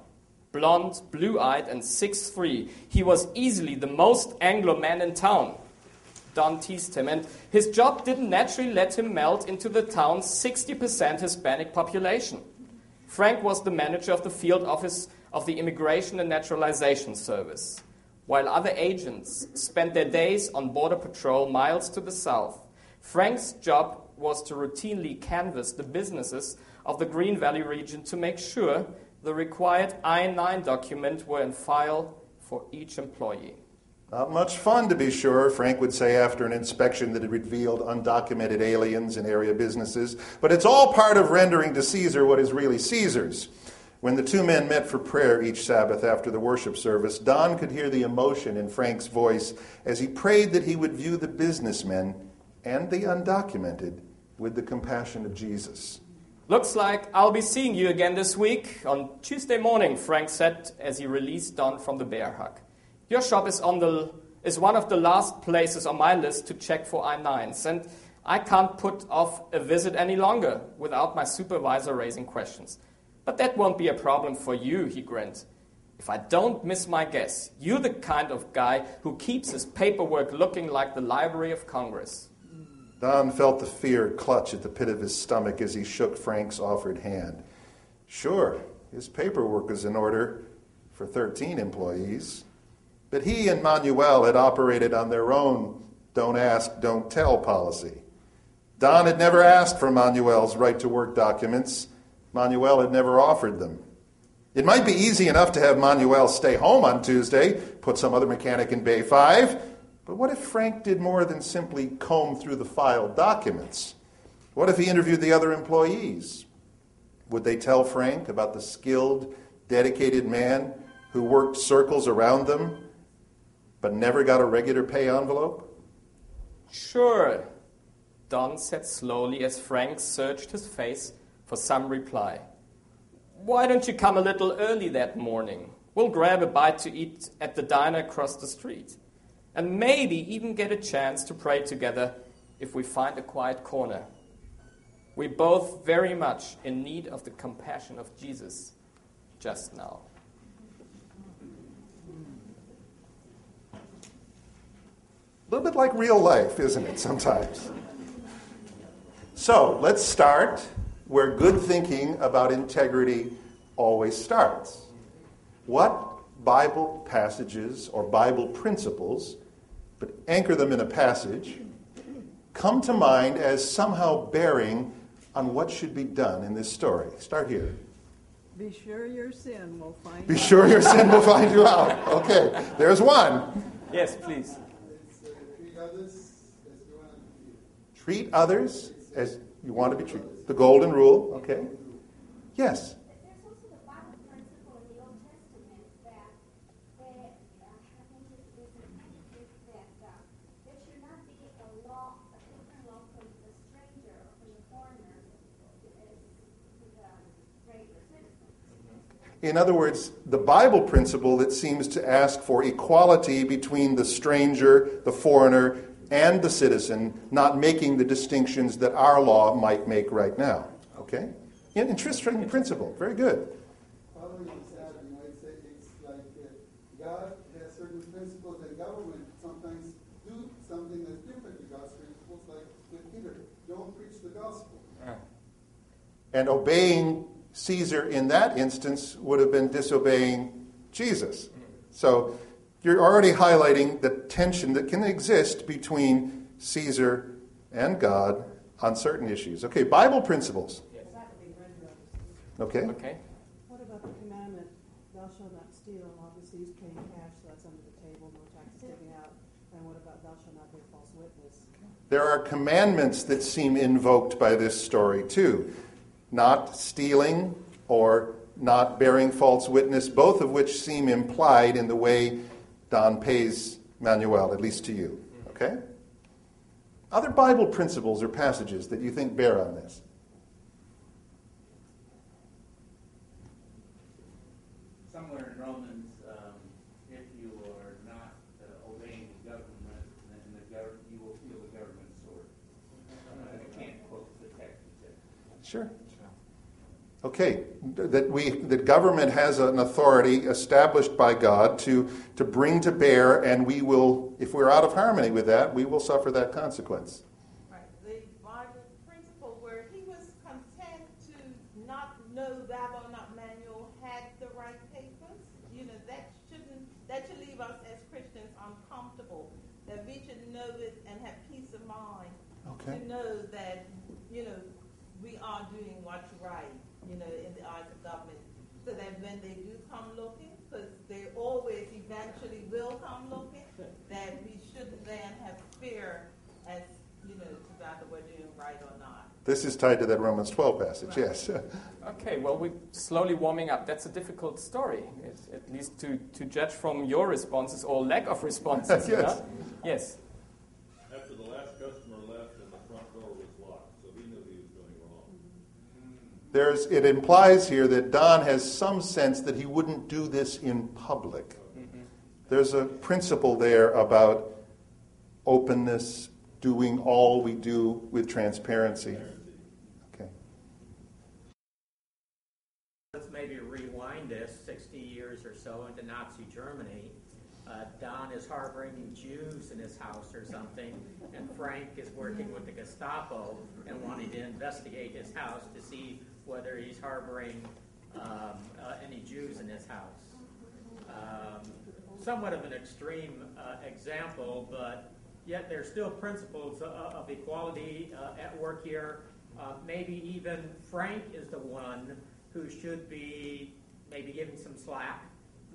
Blond, blue eyed, and 6'3, he was easily the most Anglo man in town. Don teased him, and his job didn't naturally let him melt into the town's 60% Hispanic population. Frank was the manager of the field office of the Immigration and Naturalization Service. While other agents spent their days on border patrol miles to the south, Frank's job was to routinely canvass the businesses of the Green Valley region to make sure the required I 9 document were in file for each employee. Not much fun, to be sure, Frank would say after an inspection that had revealed undocumented aliens in area businesses, but it's all part of rendering to Caesar what is really Caesar's. When the two men met for prayer each Sabbath after the worship service, Don could hear the emotion in Frank's voice as he prayed that he would view the businessmen and the undocumented with the compassion of Jesus. Looks like I'll be seeing you again this week on Tuesday morning, Frank said as he released Don from the bear hug. Your shop is, on the, is one of the last places on my list to check for I 9s, and I can't put off a visit any longer without my supervisor raising questions. But that won't be a problem for you, he grinned. If I don't miss my guess, you're the kind of guy who keeps his paperwork looking like the Library of Congress. Don felt the fear clutch at the pit of his stomach as he shook Frank's offered hand. Sure, his paperwork was in order for 13 employees, but he and Manuel had operated on their own don't ask, don't tell policy. Don had never asked for Manuel's right to work documents. Manuel had never offered them. It might be easy enough to have Manuel stay home on Tuesday, put some other mechanic in Bay 5, but what if Frank did more than simply comb through the filed documents? What if he interviewed the other employees? Would they tell Frank about the skilled, dedicated man who worked circles around them but never got a regular pay envelope? Sure, Don said slowly as Frank searched his face for some reply. Why don't you come a little early that morning? We'll grab a bite to eat at the diner across the street and maybe even get a chance to pray together if we find a quiet corner. We're both very much in need of the compassion of Jesus just now. A little bit like real life, isn't it, sometimes? So let's start where good thinking about integrity always starts. What Bible passages or Bible principles but anchor them in a passage, come to mind as somehow bearing on what should be done in this story. Start here. Be sure your sin will find Be you sure your sin will find you out. Okay, there's one. Yes, please. Treat others as you want to be treated. The golden rule, okay? Yes. In other words, the Bible principle that seems to ask for equality between the stranger, the foreigner, and the citizen, not making the distinctions that our law might make right now. Okay? An interesting principle. Very good. Following that, might say it's like God has certain principles and government sometimes do something that's different to God's principles, like with Peter. Don't preach the gospel. And obeying Caesar in that instance would have been disobeying Jesus. So you're already highlighting the tension that can exist between Caesar and God on certain issues. Okay, Bible principles. Okay. Okay. What about the commandment, thou shalt not steal? Obviously, he's paying cash, so that's under the table, no taxes taken out. And what about thou shalt not bear false witness? There are commandments that seem invoked by this story too. Not stealing or not bearing false witness, both of which seem implied in the way Don pays Manuel, at least to you. Okay? Other Bible principles or passages that you think bear on this? Somewhere in Romans, um, if you are not uh, obeying the government, then the gov- you will feel the government sword. I can't quote the text. Sure. Okay, that we that government has an authority established by God to to bring to bear, and we will, if we're out of harmony with that, we will suffer that consequence. Right. The Bible principle where he was content to not know that or not Manuel had the right papers. You know, that shouldn't that should leave us as Christians uncomfortable. That we should know it and have peace of mind Okay. to know that, you know, we are doing what's right, you know, in the eyes of government. So that when they do come looking, because they always eventually will come looking, that we shouldn't then have fear as, you know, to whether we're doing right or not. This is tied to that Romans 12 passage, yes. Okay, well, we're slowly warming up. That's a difficult story, at- at least to, to judge from your responses or lack of responses. *laughs* you Yes. know? Yes. After the last customer left and the front door was locked, so he knew he was going wrong. there's, it implies here that Don has some sense that he wouldn't do this in public. Mm-hmm. There's a principle there about openness, doing all we do with transparency. Okay. Let's maybe rewind this 60 years or so into Nazi Germany. Uh, Don is harboring Jews in his house or something, and Frank is working with the Gestapo and wanting to investigate his house to see whether he's harboring um, uh, any Jews in his house. Um, somewhat of an extreme uh, example, but yet there's still principles of, of equality uh, at work here. Uh, maybe even Frank is the one who should be maybe giving some slack.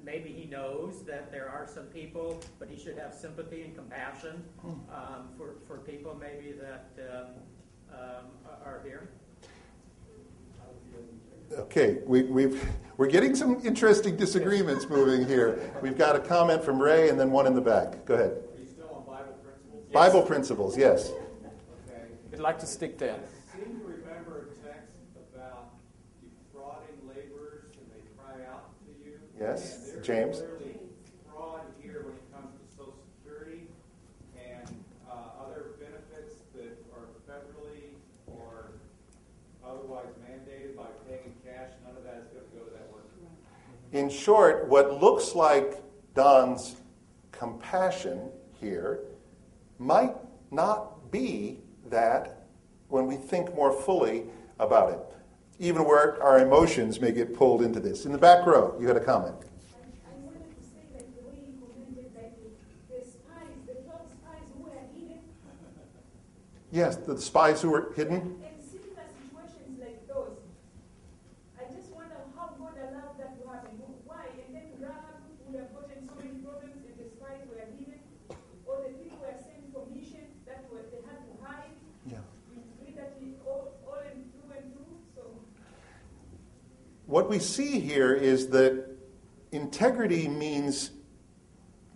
Maybe he knows that there are some people, but he should have sympathy and compassion um, for, for people maybe that um, um, are here. Okay, we, we've, we're getting some interesting disagreements moving here. We've got a comment from Ray and then one in the back. Go ahead. Are you still on Bible principles? Yes. Bible principles, yes. Okay. We'd like to stick there. I seem to remember a text about defrauding laborers and they cry out to you. Yes, and James. Clearly fraud here when it comes to Social Security and uh, other benefits that are federally or otherwise mandated by paying cash. None of that is going to go to that worker. In short, what looks like Don's compassion here might not be that when we think more fully about it, even where our emotions may get pulled into this. In the back row, you had a comment. I wanted to say that the way you commented that the, the spies, the twelve spies who were hidden, Yes, the spies who were hidden. in similar situations like those, I just wonder how God allowed that to happen. Why? And then Rahab would have gotten so many problems if the spies were hidden, or the people were sent for mission that were, they had to hide. Yeah. We that all, all and through and through. So What we see here is that integrity means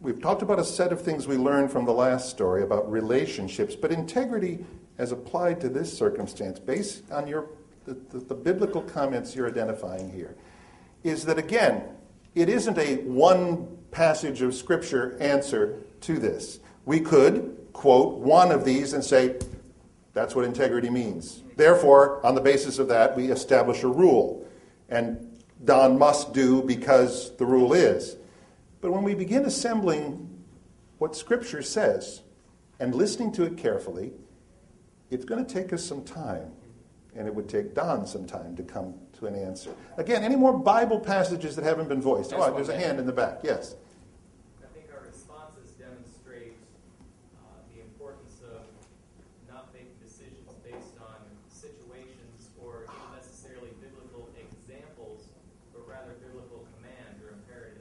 we've talked about a set of things we learned from the last story about relationships, but integrity as applied to this circumstance, based on your the, the, the biblical comments you're identifying here, is that again, it isn't a one passage of scripture answer to this. We could quote one of these and say, that's what integrity means. Therefore, on the basis of that, we establish a rule. And Don must do because the rule is. But when we begin assembling what Scripture says and listening to it carefully, it's going to take us some time. And it would take Don some time to come to an answer. Again, any more Bible passages that haven't been voiced? There's Oh, there's a hand in the back. Yes. I think our responses demonstrate uh, the importance of not making decisions based on situations or even necessarily biblical examples, but rather biblical command or imperatives.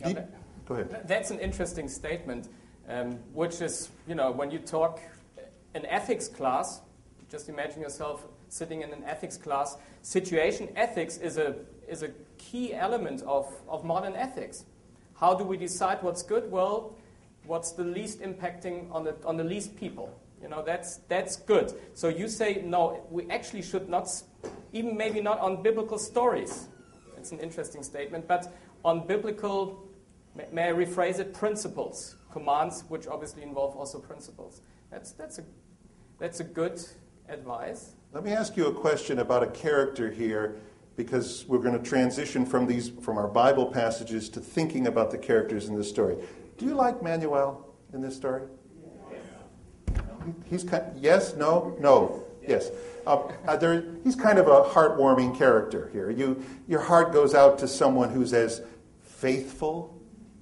Yeah, Ye- that- Ahead. That's an interesting statement, um, which is, you know, when you talk an ethics class, just imagine yourself sitting in an ethics class. Situation ethics is a, is a key element of, of modern ethics. How do we decide what's good? Well, what's the least impacting on the, on the least people? You know, that's, that's good. So you say, no, we actually should not, even maybe not on biblical stories. It's an interesting statement, but on biblical May, may I rephrase it? Principles, commands, which obviously involve also principles. That's, that's, a, that's a good advice. Let me ask you a question about a character here, because we're going to transition from these from our Bible passages to thinking about the characters in this story. Do you like Manuel in this story? He's kind, yes, no, no, yes. Uh, uh, there, he's kind of a heartwarming character here. You, your heart goes out to someone who's as faithful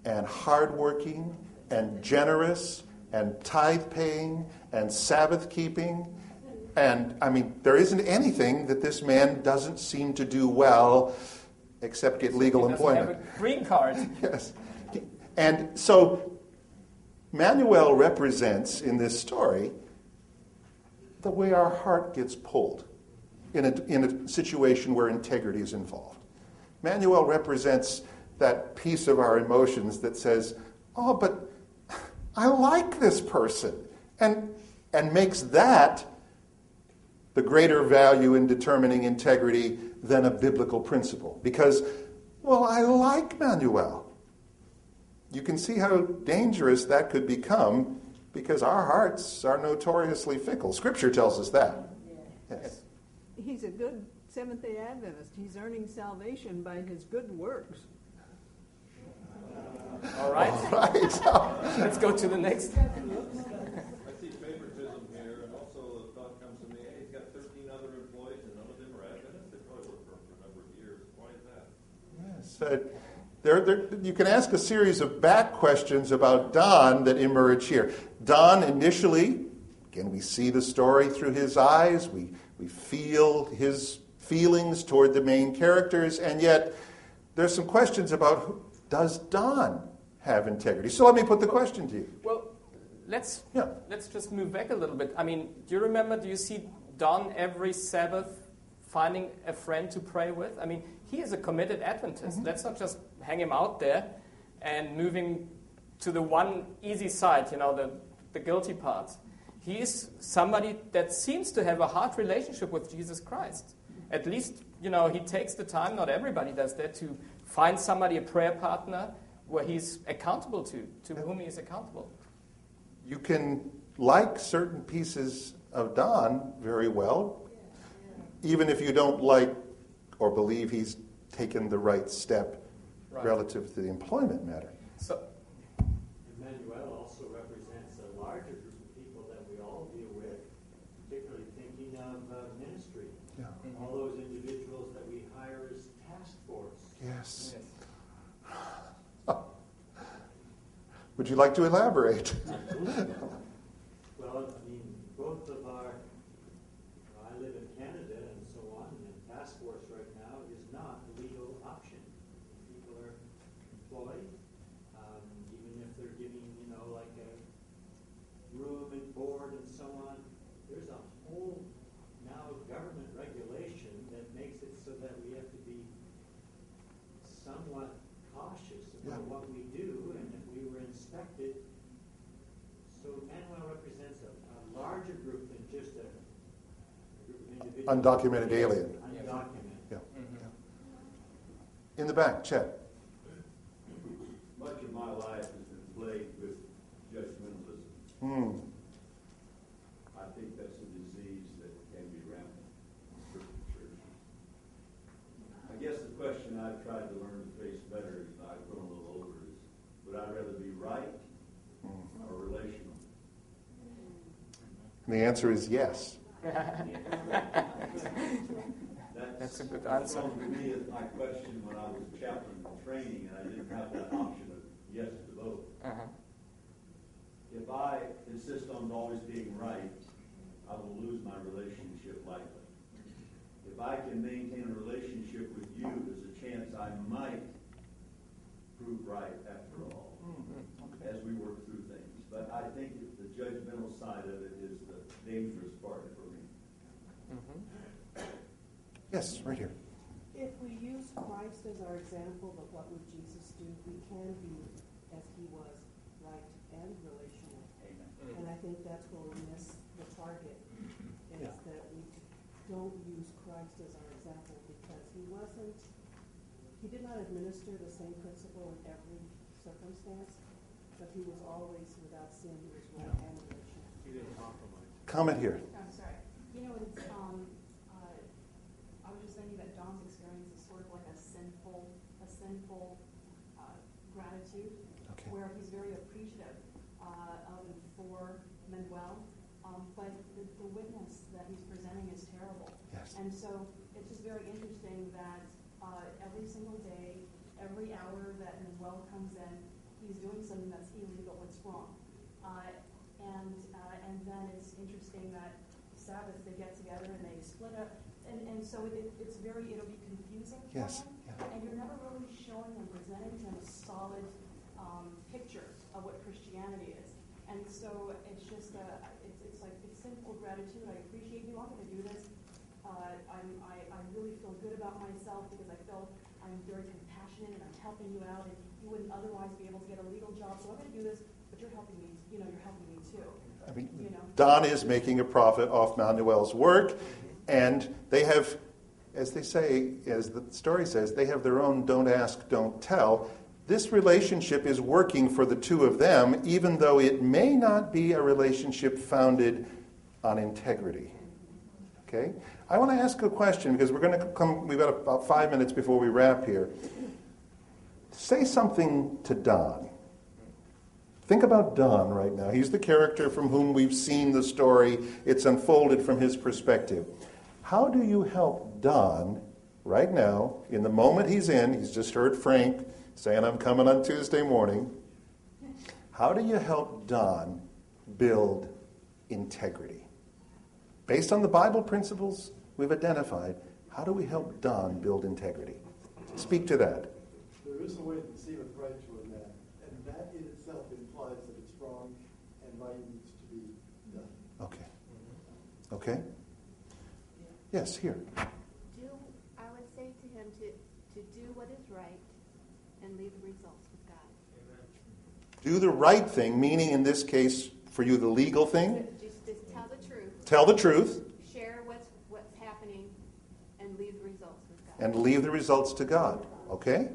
and hardworking and generous and tithe paying and Sabbath keeping. And I mean, there isn't anything that this man doesn't seem to do well except get legal employment. green card. *laughs* yes. And so Manuel represents in this story the way our heart gets pulled in a, in a situation where integrity is involved. Manuel represents that piece of our emotions that says, oh, but I like this person, and, and makes that the greater value in determining integrity than a biblical principle. Because, well, I like Manuel. You can see how dangerous that could become because our hearts are notoriously fickle. Scripture tells us that. Yes. He's a good Seventh day Adventist. He's earning salvation by his good works. All right. All right. *laughs* Let's go to the next. I see favoritism here, and also the thought comes to me, hey, he's got 13 other employees, and none of them are Adventists. They probably worked for him for a number of years. Why is that? Yes. Uh, there, there, you can ask a series of back questions about Don that emerge here. Don initially, again, we see the story through his eyes, we, we feel his feelings toward the main characters, and yet there's some questions about who, does Don have integrity? So let me put the question to you. Well, let's yeah. let's just move back a little bit. I mean, do you remember? Do you see Don every Sabbath finding a friend to pray with? I mean, he is a committed Adventist. Mm-hmm. Let's not just hang him out there and moving to the one easy side, you know, the, the guilty parts. He is somebody that seems to have a heart relationship with Jesus Christ. At least, you know, he takes the time, not everybody does that, to find somebody, a prayer partner, where he's accountable to, to whom he is accountable. You can like certain pieces of Don very well, even if you don't like or believe he's taken the right step right. relative to the employment matter. So, Emmanuel also represents a larger group of people that we all deal with, particularly thinking of uh, ministry. Yeah. Mm-hmm. All those individuals that we hire as task force. Yes. yes. Would you like to elaborate? *laughs* well, I mean, both of our, I live in Canada and so on, and task force right now is not a legal option. People are employed, um, even if they're giving, you know, like a room and board and so on. There's a whole now government regulation that makes it so that we have to be somewhat cautious about yeah. what we do and if we were inspected. So Manuel represents a, a larger group than just a, a group of individuals. Undocumented alien. Undocumented. Yeah. Mm-hmm. yeah. In the back, Chet. Much of my life has been plagued with judgmentalism. Hmm. I think that's a disease that can be rampant in certain churches. I guess the question I've tried to learn to face better as I've grown a little older is, would I rather be right or relational? And the answer is yes. That's, That's a good answer. To me, is my question when I was chaplain training and I didn't have that option of yes to vote. Uh-huh. If I insist on always being right, I will lose my relationship likely. If I can maintain a relationship with you, there's a chance I might prove right after all mm-hmm. as we work through things. But I think the judgmental side of it is the dangerous part for me. Mm-hmm. Yes, right here. If we use Christ as our example, but what would Jesus do? We can be as he was, right and relational. Amen. And I think that's where we miss the target, is yeah. that we don't use Christ as our example because he wasn't, he did not administer the same principle in every circumstance, but he was always without sin, he was right and relational. He didn't compromise. Comment here. I'm sorry. You know, it's, um, uh, I was just thinking that Don's experience is sort of like a sinful, a sinful uh, gratitude, okay. where he's very appreciative uh, of and for Manuel, um, but the, the witness that he's presenting is terrible. Yes. And so it's just very interesting that uh, every single day, every hour that Manuel comes in, he's doing something that's illegal, it's wrong. Uh, and uh, and then it's interesting that Sabbath they get together and they split up, and, and so it, it's very it'll be confusing for yes. him, yeah. and you're never really showing and presenting to him a solid um, picture of what Christianity is. And so it's just a, it's, it's like it's simple gratitude. I appreciate you. I'm going to do this. Uh, I'm, I, I really feel good about myself because I feel I'm very compassionate and I'm helping you out, and you wouldn't otherwise be able to get a legal job. So I'm going to do this, but you're helping me. You know, you're helping me too. I mean? Don is making a profit off Manuel's work, And they have, as they say, as the story says, they have their own don't ask, don't tell. This relationship is working for the two of them, even though it may not be a relationship founded on integrity. Okay? I want to ask a question because we're going to come, we've got about five minutes before we wrap here. Say something to Don. Think about Don right now. He's the character from whom we've seen the story, it's unfolded from his perspective. How do you help Don right now, in the moment he's in? He's just heard Frank saying, I'm coming on Tuesday morning. How do you help Don build integrity? Based on the Bible principles we've identified, how do we help Don build integrity? Speak to that. There is a way to see with right to a man, and that in itself implies that it's wrong and right needs to be done. Okay. Okay? Yes, here. Do, I would say to him to, to do what is right and leave the results with God. Do the right thing, meaning in this case, for you, the legal thing. Just, just tell the truth. Tell the truth. Share what's, what's happening and leave the results with God. And leave the results to God. Okay?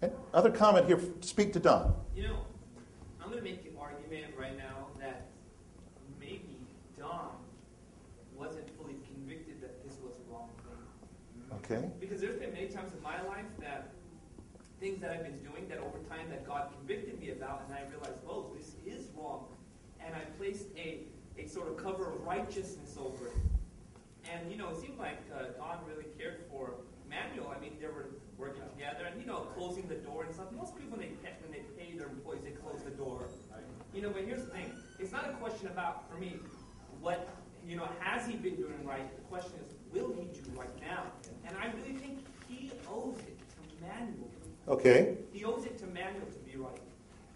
And other comment here. Speak to Don. You know, I'm going to make the argument right now that maybe Don wasn't fully convicted that this was the wrong thing. Okay? Because there's been many times in my life that things that I've been doing that over time that God convicted me about, and I realized, oh, this is wrong. And I placed a, a sort of cover of righteousness over it. And, you know, it seemed like uh, Don really cared for Manuel. I mean, they were working together and, you know, closing the door and stuff. Most people, when they, pay, when they pay their employees, they close the door. You know, but here's the thing. It's not a question about, for me, what, you know, has he been doing right? The question is, will he do right now? And I really think he owes it to Manuel. Okay. He owes it to Manuel to be right.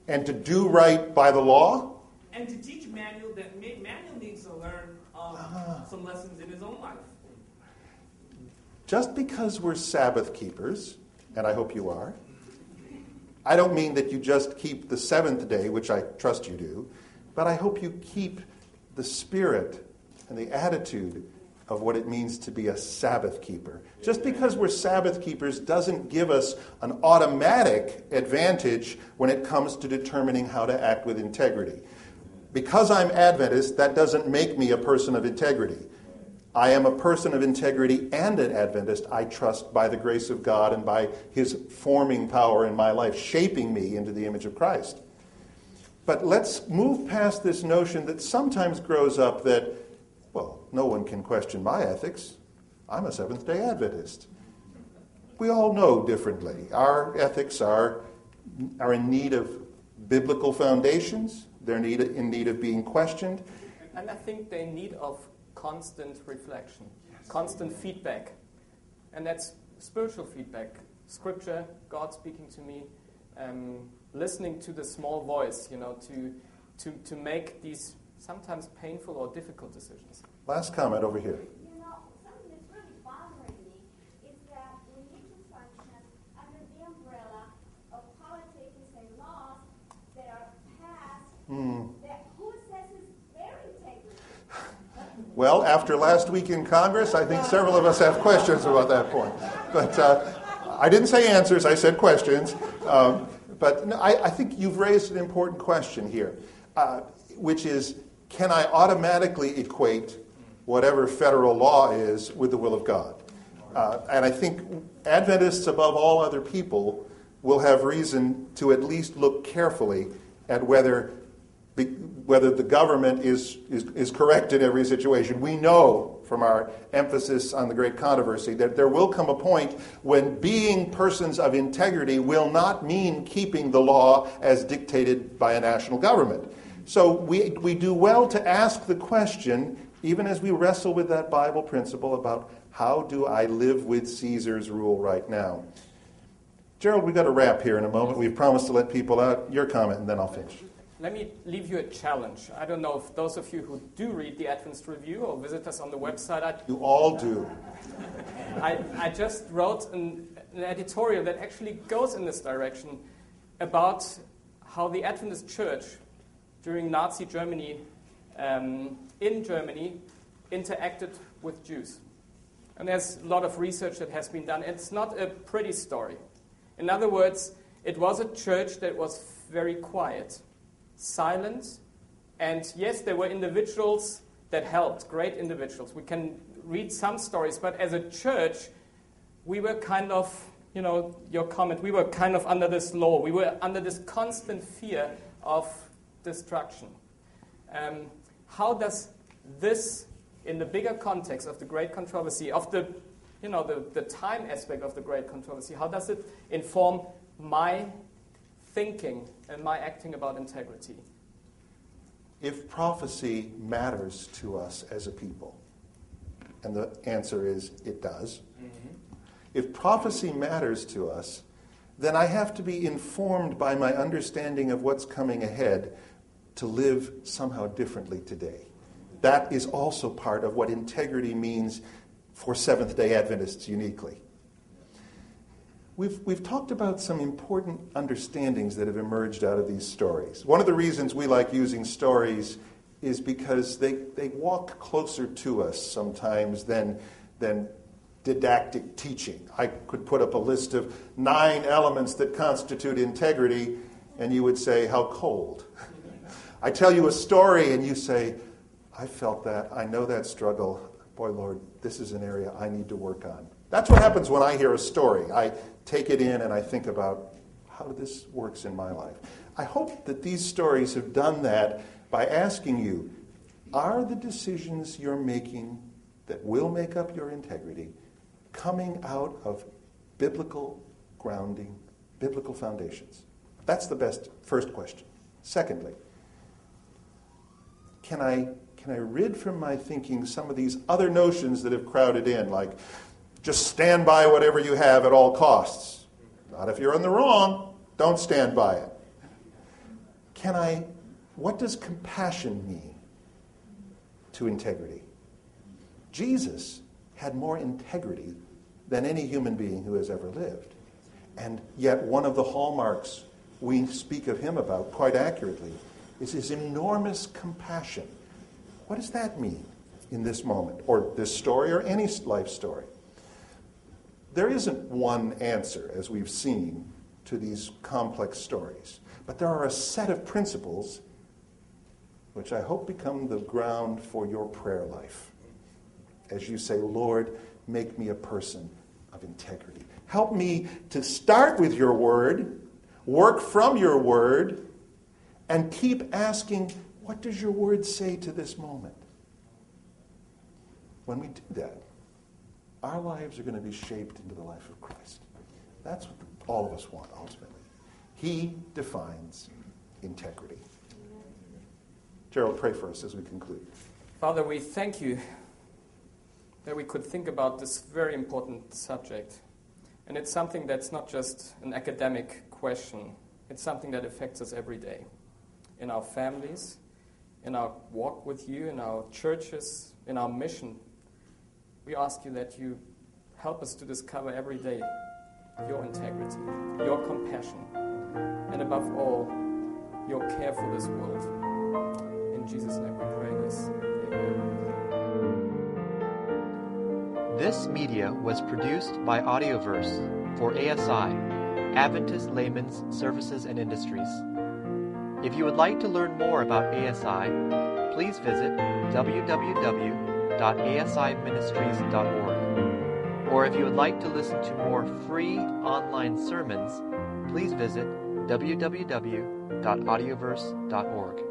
And to do right by the law? And to teach Manuel that Manuel needs to learn um, some lessons in his own life. Just because we're Sabbath keepers, and I hope you are, I don't mean that you just keep the seventh day, which I trust you do, but I hope you keep the spirit and the attitude of what it means to be a Sabbath keeper. Just because we're Sabbath keepers doesn't give us an automatic advantage when it comes to determining how to act with integrity. Because I'm Adventist, that doesn't make me a person of integrity. I am a person of integrity and an Adventist, I trust, by the grace of God and by His forming power in my life, shaping me into the image of Christ. But let's move past this notion that sometimes grows up that, no one can question my ethics. I'm a Seventh day Adventist. We all know differently. Our ethics are, are in need of biblical foundations, they're need, in need of being questioned. And I think they need of constant reflection, constant feedback. And that's spiritual feedback. Scripture, God speaking to me, um, listening to the small voice, you know, to, to, to make these sometimes painful or difficult decisions. Last comment over here. You know, something that's really bothering me is that religion functions under the umbrella of politics and laws that are passed Hmm. that who assesses their integrity? Well, after last week in Congress, I think several of us have questions about that point. But uh, I didn't say answers, I said questions. Um, but no, I, I, think you've raised an important question here, uh, which is can I automatically equate whatever federal law is with the will of God? Uh, and I think Adventists, above all other people, will have reason to at least look carefully at whether whether the government is, is, is correct in every situation. We know from our emphasis on the great controversy that there will come a point when being persons of integrity will not mean keeping the law as dictated by a national government. So we, we do well to ask the question, even as we wrestle with that Bible principle about how do I live with Caesar's rule right now. Gerald, we've got to wrap here in a moment. We've promised to let people out. Your comment, and then I'll finish let me leave you a challenge. I don't know if those of you who do read the Adventist Review or visit us on the website. I, you all do. *laughs* I, I just wrote an, an, editorial that actually goes in this direction about how the Adventist Church during Nazi Germany, um, in Germany, interacted with Jews. And there's a lot of research that has been done. It's not a pretty story. In other words, it was a church that was very quiet, silent, and yes, there were individuals that helped, great individuals. We can read some stories, but as a church, we were kind of, you know, your comment, we were kind of under this law. We were under this constant fear of destruction. Um, how does this, in the bigger context of the great controversy, of the, you know, the, the time aspect of the great controversy, how does it inform my thinking and my acting about integrity? If prophecy matters to us as a people, and the answer is it does. Mm-hmm. If prophecy matters to us, then I have to be informed by my understanding of what's coming ahead to live somehow differently today. That is also part of what integrity means for Seventh day Adventists uniquely. We've, we've talked about some important understandings that have emerged out of these stories. One of the reasons we like using stories is because they, they walk closer to us sometimes than, than didactic teaching. I could put up a list of nine elements that constitute integrity, and you would say, How cold. *laughs* I tell you a story, and you say, I felt that. I know that struggle. Boy, Lord, this is an area I need to work on. That's what happens when I hear a story. I take it in and I think about how this works in my life. I hope that these stories have done that by asking you are the decisions you're making that will make up your integrity coming out of biblical grounding, biblical foundations? That's the best first question. Secondly, can I, can I rid from my thinking some of these other notions that have crowded in, like just stand by whatever you have at all costs. Not if you're in the wrong, don't stand by it. Can I, what does compassion mean to integrity? Jesus had more integrity than any human being who has ever lived. And yet, one of the hallmarks we speak of him about quite accurately is his enormous compassion. What does that mean in this moment, or this story, or any life story? There isn't one answer, as we've seen, to these complex stories, but there are a set of principles which I hope become the ground for your prayer life. As you say, Lord, make me a person of integrity. Help me to start with your word, work from your word, and keep asking, what does your word say to this moment? When we do that, our lives are going to be shaped into the life of Christ. That's what all of us want, ultimately. He defines integrity. Gerald, pray for us as we conclude. Father, we thank you that we could think about this very important subject. And it's something that's not just an academic question, it's something that affects us every day in our families, in our walk with you, in our churches, in our mission we ask you that you help us to discover every day your integrity, your compassion, and above all, your care for this world. In Jesus' name we pray this. Amen. This media was produced by Audioverse for ASI, Adventist Layman's Services and Industries. If you would like to learn more about ASI, please visit www.asiministries.org. Or if you would like to listen to more free online sermons, please visit www.audioverse.org.